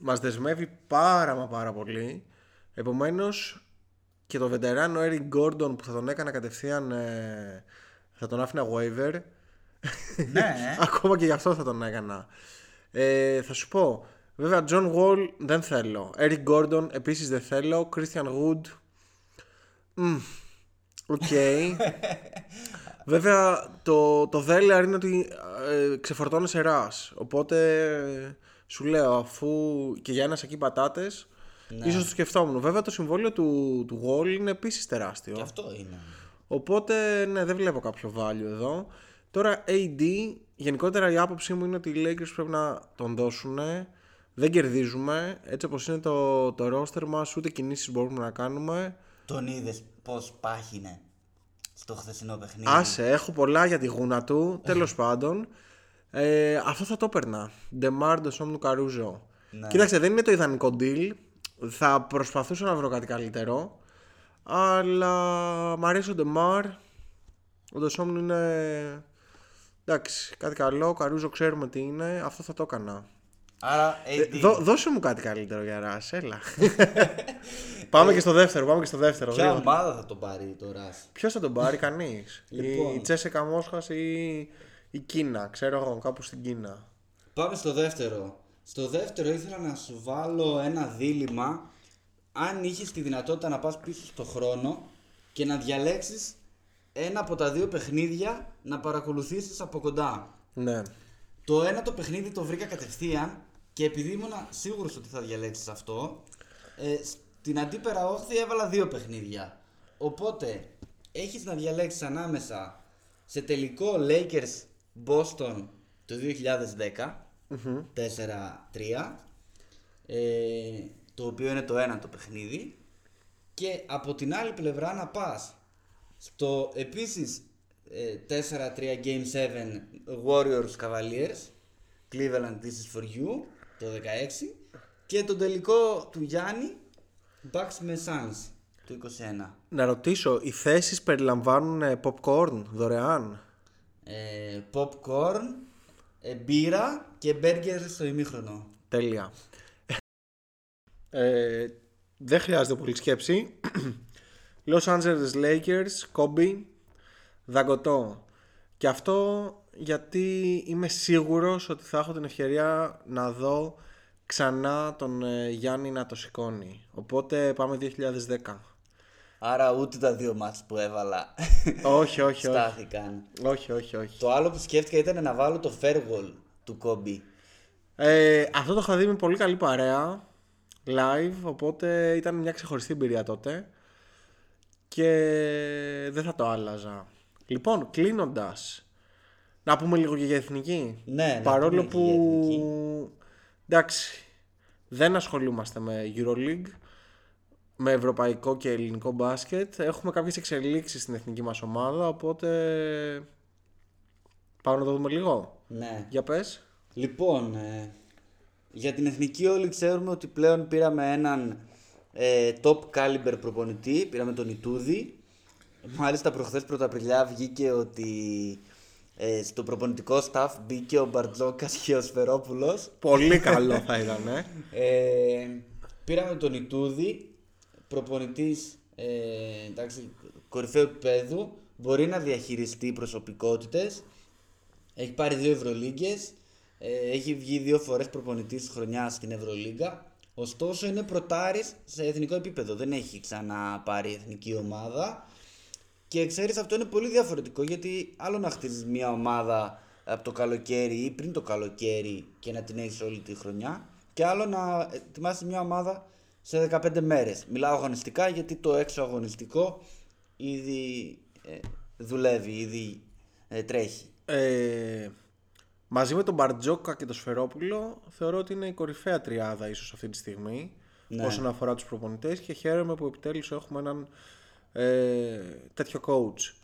Μας δεσμεύει πάρα μα πάρα πολύ. Επομένως και το βετεράνο Eric Gordon που θα τον έκανα κατευθείαν ε, θα τον άφηνα waiver. Ναι. Ακόμα και γι' αυτό θα τον έκανα. Ε, θα σου πω. Βέβαια, John Wall δεν θέλω. Eric Gordon επίσης δεν θέλω. Christian Wood. Μμ, Οκ. Βέβαια, το, το δέλεαρ είναι ότι ε, ξεφορτώνεσαι Russ. Οπότε ε, σου λέω, αφού και για ένα σακί πατάτες, ίσως το σκεφτόμουν. Βέβαια, το συμβόλαιο του, του Wall είναι επίσης τεράστιο. Και αυτό είναι. Οπότε, ναι, δεν βλέπω κάποιο value εδώ. Τώρα, AD, γενικότερα η άποψή μου είναι ότι οι Lakers πρέπει να τον δώσουν. Δεν κερδίζουμε. Έτσι όπως είναι το, το roster μας, ούτε κινήσεις μπορούμε να κάνουμε. Τον είδες πώς πάχινε στο χθεσινό παιχνίδι. Άσε, έχω πολλά για τη γούνα του. Τέλος πάντων, ε, αυτό θα το έπαιρνα. Ντεμάρντο Σόμνου Καρούζο. Κοίταξε, δεν είναι το ιδανικό deal. Θα προσπαθούσα να βρω κάτι καλύτερο. Αλλά μ' αρέσει ο Ντεμάρ. Ο Ντεσόμνου είναι. Εντάξει, κάτι καλό. Ο Καρούζο ξέρουμε τι είναι. Αυτό θα το έκανα. Άρα, AD. Δώ- δώσε μου κάτι καλύτερο για ρας, έλα. πάμε και στο δεύτερο, πάμε και στο δεύτερο. Ποια γρήγορα. ομάδα θα τον πάρει το Ρας. Ποιος θα τον πάρει, κανείς; Λοιπόν. Η Τσέσεκα Μόσχα ή η Κίνα, ξέρω εγώ, κάπου στην Κίνα. Πάμε στο δεύτερο. Στο δεύτερο ήθελα να σου βάλω ένα δίλημα αν είχες τη δυνατότητα να πας πίσω στο χρόνο και να διαλέξεις ένα από τα δύο παιχνίδια να παρακολουθήσεις από κοντά. Ναι. Το ένα το παιχνίδι το βρήκα κατευθείαν και επειδή ήμουν σίγουρος ότι θα διαλέξεις αυτό, ε, στην αντίπερα όχθη έβαλα δύο παιχνίδια. Οπότε έχεις να διαλέξεις ανάμεσα σε τελικό Lakers Boston το 2010, 4-3, ε, το οποίο είναι το ένα το παιχνίδι και από την άλλη πλευρά να πας στο επίσης ε, 4-3 Game 7 Warriors Cavaliers Cleveland This is for you το 16 και το τελικό του Γιάννη Bucks με Suns το 21 Να ρωτήσω, οι θέσεις περιλαμβάνουν ε, popcorn δωρεάν; ε, Popcorn ε, μπύρα και burger στο ημίχρονο Τέλεια. Ε, δεν χρειάζεται πολύ σκέψη. Los Angeles Lakers, Kobe, δαγκωτό. Και αυτό γιατί είμαι σίγουρος ότι θα έχω την ευκαιρία να δω ξανά τον ε, Γιάννη να το σηκώνει. Οπότε πάμε 2010. Άρα ούτε τα δύο μάτς που έβαλα όχι, όχι, όχι. στάθηκαν Όχι, όχι, όχι. Το άλλο που σκέφτηκα ήταν να βάλω το farewell του Kobe Ε, αυτό το είχα δει με πολύ καλή παρέα live, οπότε ήταν μια ξεχωριστή εμπειρία τότε και δεν θα το άλλαζα. Λοιπόν, κλείνοντας, να πούμε λίγο και για εθνική. Ναι, να Παρόλο πούμε και για εθνική. που εντάξει, δεν ασχολούμαστε με Euroleague, με ευρωπαϊκό και ελληνικό μπάσκετ. Έχουμε κάποιες εξελίξεις στην εθνική μας ομάδα, οπότε πάμε να το δούμε λίγο. Ναι Για πες. Λοιπόν, ε, για την εθνική όλοι ξέρουμε ότι πλέον πήραμε έναν ε, top caliber προπονητή, πήραμε τον Ιτούδη. Μάλιστα προχθές πρωταπριλιά βγήκε ότι ε, στο προπονητικό staff μπήκε ο Μπαρτζόκας και ο Σφερόπουλος. Πολύ καλό θα ήταν, ε. Ε, πήραμε τον Ιτούδη, προπονητής ε, εντάξει, κορυφαίου επίπεδου, μπορεί να διαχειριστεί προσωπικότητες, έχει πάρει δύο Ευρωλίγκες, ε, έχει βγει δύο φορές προπονητής της χρονιάς στην Ευρωλίγκα, ωστόσο είναι πρωτάρης σε εθνικό επίπεδο, δεν έχει ξαναπάρει εθνική ομάδα και ξέρεις αυτό είναι πολύ διαφορετικό γιατί άλλο να χτίζεις μια ομάδα από το καλοκαίρι ή πριν το καλοκαίρι και να την έχεις όλη τη χρονιά και άλλο να ετοιμάσεις μια ομάδα σε 15 μέρες. Μιλάω αγωνιστικά γιατί το έξω αγωνιστικό ήδη ε, δουλεύει, ήδη ε, τρέχει. Ε, μαζί με τον Μπαρτζόκα και τον Σφερόπουλο θεωρώ ότι είναι η κορυφαία τριάδα ίσως αυτή τη στιγμή Ναι. όσον αφορά τους προπονητές και χαίρομαι που επιτέλους έχουμε έναν ε, τέτοιο coach.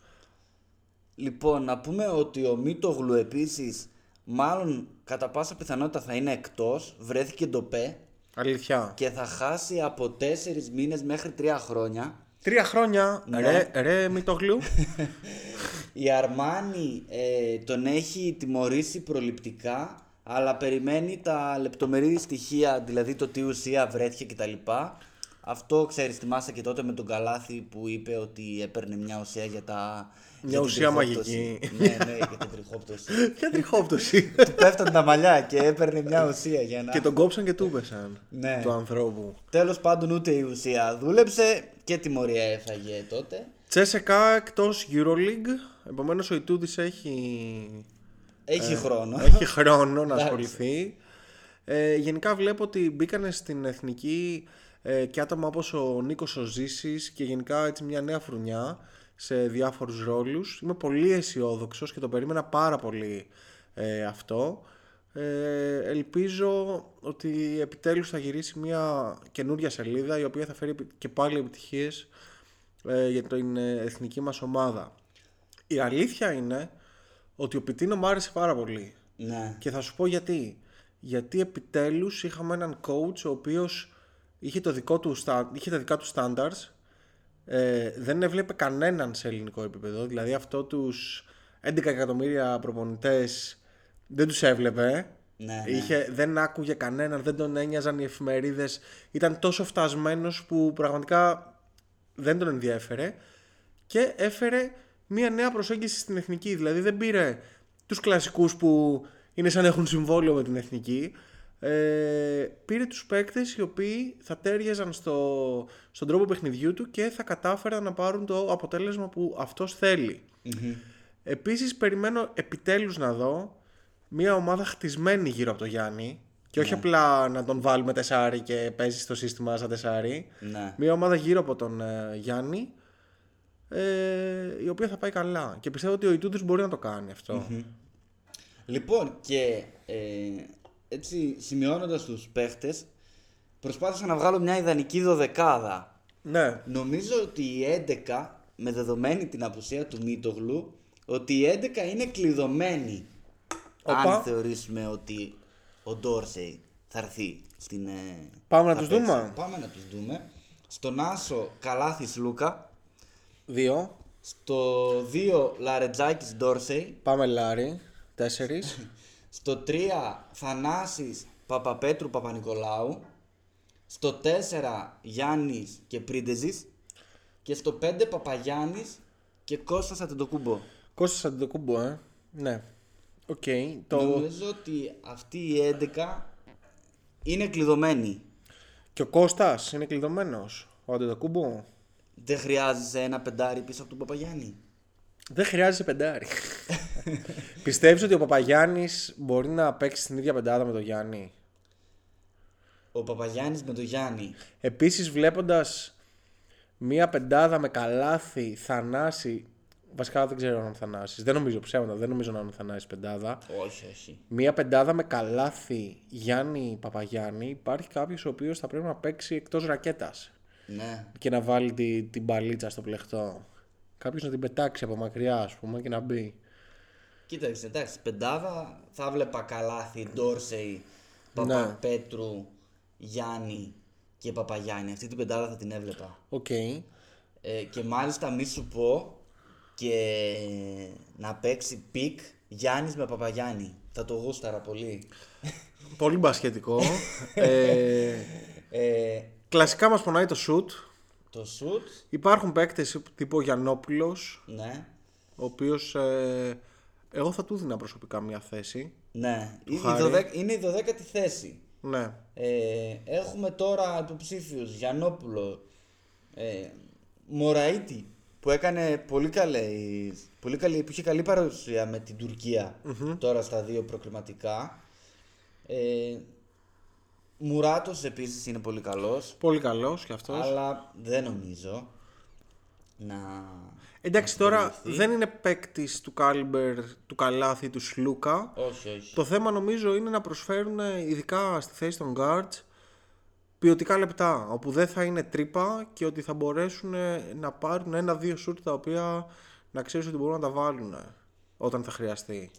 Λοιπόν, να πούμε ότι ο Μίτογλου επίσης μάλλον κατά πάσα πιθανότητα θα είναι εκτός, βρέθηκε ντοπέ Αλήθεια. και θα χάσει από 4 μήνες μέχρι 3 χρόνια. Τρία χρόνια, Ναι. ρε, ρε Μητογλου. Η Αρμάνι ε, τον έχει τιμωρήσει προληπτικά, αλλά περιμένει τα λεπτομερή στοιχεία, δηλαδή το τι ουσία βρέθηκε κτλ. Αυτό ξέρεις, θυμάσαι και τότε με τον Καλάθι που είπε ότι έπαιρνε μια ουσία για τα... για την ουσία τριχόπτωση. μαγική. ναι, ναι, για την τριχόπτωση. Ποια τριχόπτωση. Του πέφτουν τα μαλλιά και έπαιρνε μια ουσία για να... και τον κόψαν και του πέσαν. Ναι. Του ανθρώπου. Τέλος πάντων ούτε η ουσία δούλεψε και τιμωρία έφαγε τότε. Τσέσεκα εκτός Euroleague. Επομένως ο Ιτούδης έχει Έχει χρόνο. Ε, έχει χρόνο να Εντάξει. ασχοληθεί. Ε, γενικά βλέπω ότι μπήκανε στην εθνική ε, και άτομα όπως ο Νίκος ο Ζήσης και γενικά έτσι μια νέα φρουνιά σε διάφορους ρόλους. Είμαι πολύ αισιόδοξος και το περίμενα πάρα πολύ ε, αυτό. Ε, ελπίζω ότι επιτέλους θα γυρίσει μια καινούρια σελίδα η οποία θα φέρει επι- και πάλι επιτυχίες ε, για την ε, εθνική μας ομάδα. Η αλήθεια είναι ότι ο Πιτίνο μου άρεσε πάρα πολύ. Ναι. Και θα σου πω γιατί. Γιατί επιτέλους είχαμε έναν coach ο οποίος είχε, το δικό του, στα- είχε τα δικά του standards ε, δεν έβλεπε κανέναν σε ελληνικό επίπεδο δηλαδή αυτό τους 11 εκατομμύρια προπονητές δεν τους έβλεπε Ναι, ναι. Είχε, δεν άκουγε κανέναν, δεν τον ένοιαζαν οι εφημερίδες ήταν τόσο φτασμένος που πραγματικά δεν τον ενδιέφερε και έφερε μια νέα προσέγγιση στην εθνική. Δηλαδή δεν πήρε τους κλασικούς που είναι σαν να έχουν συμβόλαιο με την εθνική. Ε, πήρε τους παίκτες οι οποίοι θα τέριαζαν στο, στον τρόπο παιχνιδιού του και θα κατάφεραν να πάρουν το αποτέλεσμα που αυτός θέλει. Επίσης περιμένω επιτέλους να δω μια ομάδα χτισμένη γύρω από το Γιάννη και όχι απλά να τον βάλουμε τεσάρι και παίζει στο σύστημα σαν τεσάρι. Ναι. Μια ομάδα γύρω από τον ε, Γιάννη ε, η οποία θα πάει καλά. Και πιστεύω ότι ο Ιτούδης μπορεί να το κάνει αυτό. Λοιπόν, και ε, έτσι σημειώνοντας τους παίχτες, προσπάθησα να βγάλω μια ιδανική δωδεκάδα. Ναι. Νομίζω ότι η 11, με δεδομένη την απουσία του Μίτογλου, ότι η 11 είναι κλειδωμένη. Οπα. Αν θεωρήσουμε ότι ο Ντόρσεϊ θα έρθει στην. ε, Πάμε να θα τους παίξει. δούμε. Πάμε να τους δούμε. Στον Άσο Καλάθης Λούκα. Δύο. Στο 2 Λαρετζάκης Ντόρσεϊ. Πάμε Λάρι. Τέσσερις. Στο 3 Θανάσης Παπαπέτρου Παπα-Νικολάου. Στο 4 Γιάννης και Πρίντεζης. Και στο 5 Παπαγιάννης και Κώστας Αντετοκούμπο. Κώστας Αντετοκούμπο, ε. Ναι. Οκ. Το... Νομίζω ότι αυτή η 11 είναι κλειδωμένη. Και ο Κώστας είναι κλειδωμένος. Ο Αντετοκούμπο; Δεν χρειάζεσαι ένα πεντάρι πίσω από τον Παπαγιάννη. Δεν χρειάζεται πεντάρι. Πιστεύεις ότι ο Παπαγιάννης μπορεί να παίξει στην ίδια πεντάδα με τον Γιάννη; Ο Παπαγιάννης με τον Γιάννη. Επίσης βλέποντας μία πεντάδα με καλάθι, θανάση. Βασικά δεν ξέρω αν είναι θανάσης. Δεν νομίζω ψέματα, δεν νομίζω να είναι θανάσης πεντάδα. Όχι, όχι. Μία πεντάδα με καλάθι Γιάννη Παπαγιάννη. Υπάρχει κάποιος ο οποίος θα πρέπει να παίξει εκτός ρακέτας Ναι. και να βάλει τη, την μπαλίτσα στο πλεχτό. Κάποιος να την πετάξει από μακριά ας πούμε και να μπει. Κοίταξε, εντάξει, πεντάδα θα βλέπα καλάθι, Ντόρσεϊ, Ναι. Παπαπέτρου, Γιάννη και Παπαγιάννη. Αυτή την πεντάδα θα την έβλεπα. Οκ. Ε, και μάλιστα μη σου πω και να παίξει pick Γιάννης με Παπαγιάννη. Θα το γούσταρα πολύ. Πολύ μπασκετικό. ε, Ε, κλασικά μας πονάει το σουτ. Το σουτ, Υπάρχουν παίκτες τύπου ο Γιαννόπουλος, ναι. ο οποίος ε, εγώ θα του δίνα προσωπικά μια θέση. Ναι, είναι η, Χάρη. δωδέ- είναι η 12η θέση. Ναι. Ε, έχουμε τώρα υποψήφιους Γιαννόπουλο, ε, Μωραήτη που έκανε πολύ καλή, πολύ καλή, που είχε καλή παρουσία με την τουρκια τώρα στα δύο προκριματικά. Ε, Μουράτος επίσης είναι πολύ καλός, Πολύ καλός κι αυτός. αλλά δεν νομίζω να... Εντάξει να τώρα συμπεριληφθεί. δεν είναι παίκτης του caliber, του Καλάθη, του Σλούκα. Όχι, όχι. Το θέμα νομίζω είναι να προσφέρουν ε, ειδικά στη θέση των guards ποιοτικά λεπτά όπου δεν θα είναι τρύπα και ότι θα μπορέσουν ε, να πάρουν ένα-δύο σουτ τα οποία να ξέρεις ότι μπορούν να τα βάλουν ε, όταν θα χρειαστεί.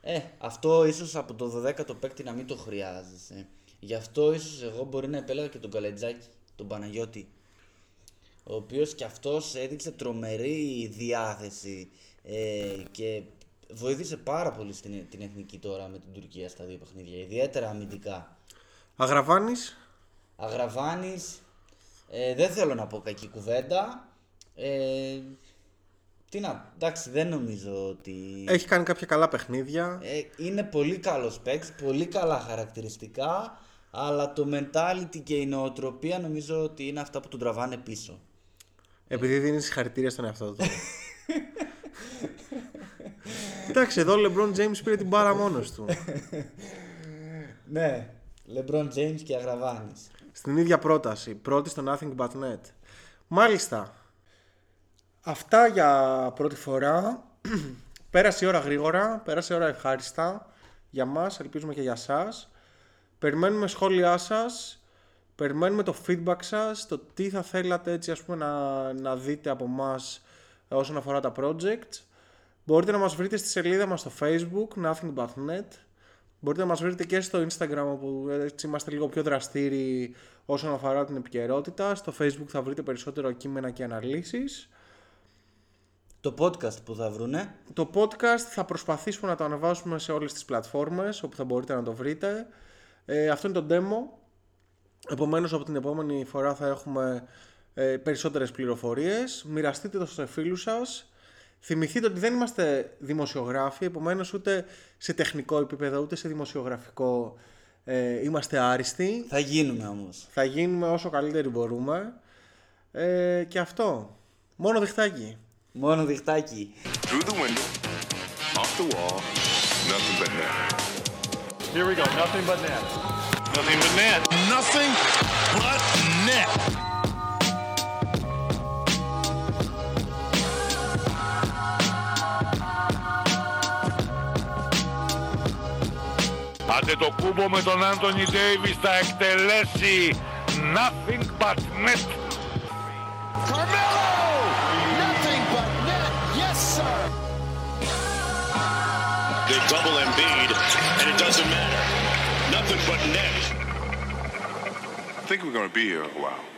Ε, αυτό ίσως από το 12ο παίκτη να μην το χρειάζεσαι. Γι' αυτό ίσως εγώ μπορεί να επέλεγα και τον Καλετζάκη, τον Παναγιώτη. Ο οποίος και αυτός έδειξε τρομερή διάθεση ε, και βοήθησε πάρα πολύ στην, την εθνική τώρα με την Τουρκία στα δύο παιχνίδια, ιδιαίτερα αμυντικά. Αγραβάνης, Αγραβάνης, ε, δεν θέλω να πω κακή κουβέντα. Ε, τι να, εντάξει δεν νομίζω ότι... έχει κάνει κάποια καλά παιχνίδια. Ε, είναι πολύ καλός παίκτης, πολύ καλά χαρακτηριστικά, αλλά το mentality και η νοοτροπία νομίζω ότι είναι αυτά που τον τραβάνε πίσω. Επειδή δίνεις συγχαρητήρια στον εαυτό του. Εντάξει, εδώ ο LeBron James πήρε την μπάρα μόνος του. Ναι, LeBron James και Αγραβάνης. Στην ίδια πρόταση. Πρώτη στο Nothing But Net. Μάλιστα. Αυτά για πρώτη φορά. πέρασε η ώρα γρήγορα, πέρασε η ώρα ευχάριστα για μας, ελπίζουμε και για σας. Περιμένουμε σχόλιά σας, περιμένουμε το feedback σας, το τι θα θέλατε έτσι ας πούμε να, να δείτε από μας όσον αφορά τα projects. Μπορείτε να μας βρείτε στη σελίδα μας στο facebook, nothing but net. Μπορείτε να μας βρείτε και στο Instagram όπου έτσι είμαστε λίγο πιο δραστήριοι όσον αφορά την επικαιρότητα. Στο Facebook θα βρείτε περισσότερο κείμενα και αναλύσεις. Το podcast που θα βρουνε. Το podcast θα προσπαθήσουμε να το ανεβάσουμε σε όλες τις πλατφόρμες όπου θα μπορείτε να το βρείτε. Ε, αυτό είναι το demo. Επομένως από την επόμενη φορά θα έχουμε ε, περισσότερες πληροφορίες. Μοιραστείτε το στους φίλους σας. Θυμηθείτε ότι δεν είμαστε δημοσιογράφοι, επομένως ούτε σε τεχνικό επίπεδο ούτε σε δημοσιογραφικό ε, είμαστε άριστοι. Θα γίνουμε όμως. Θα γίνουμε όσο καλύτεροι μπορούμε. Ε, και αυτό. Μόνο διχτάκι. Μόνο διχτάκι. Through the window, off the wall, nothing but net. Here we go. Nothing but net. Nothing but net. Nothing but net. Άντε το κούμπο με τον Άντωνι Ντέιβις θα εκτελέσει nothing but net. Carmelo! Nothing but net. Yes, sir. They double Embiid, and it doesn't matter. Nothing but net. I think we're going to be here a while.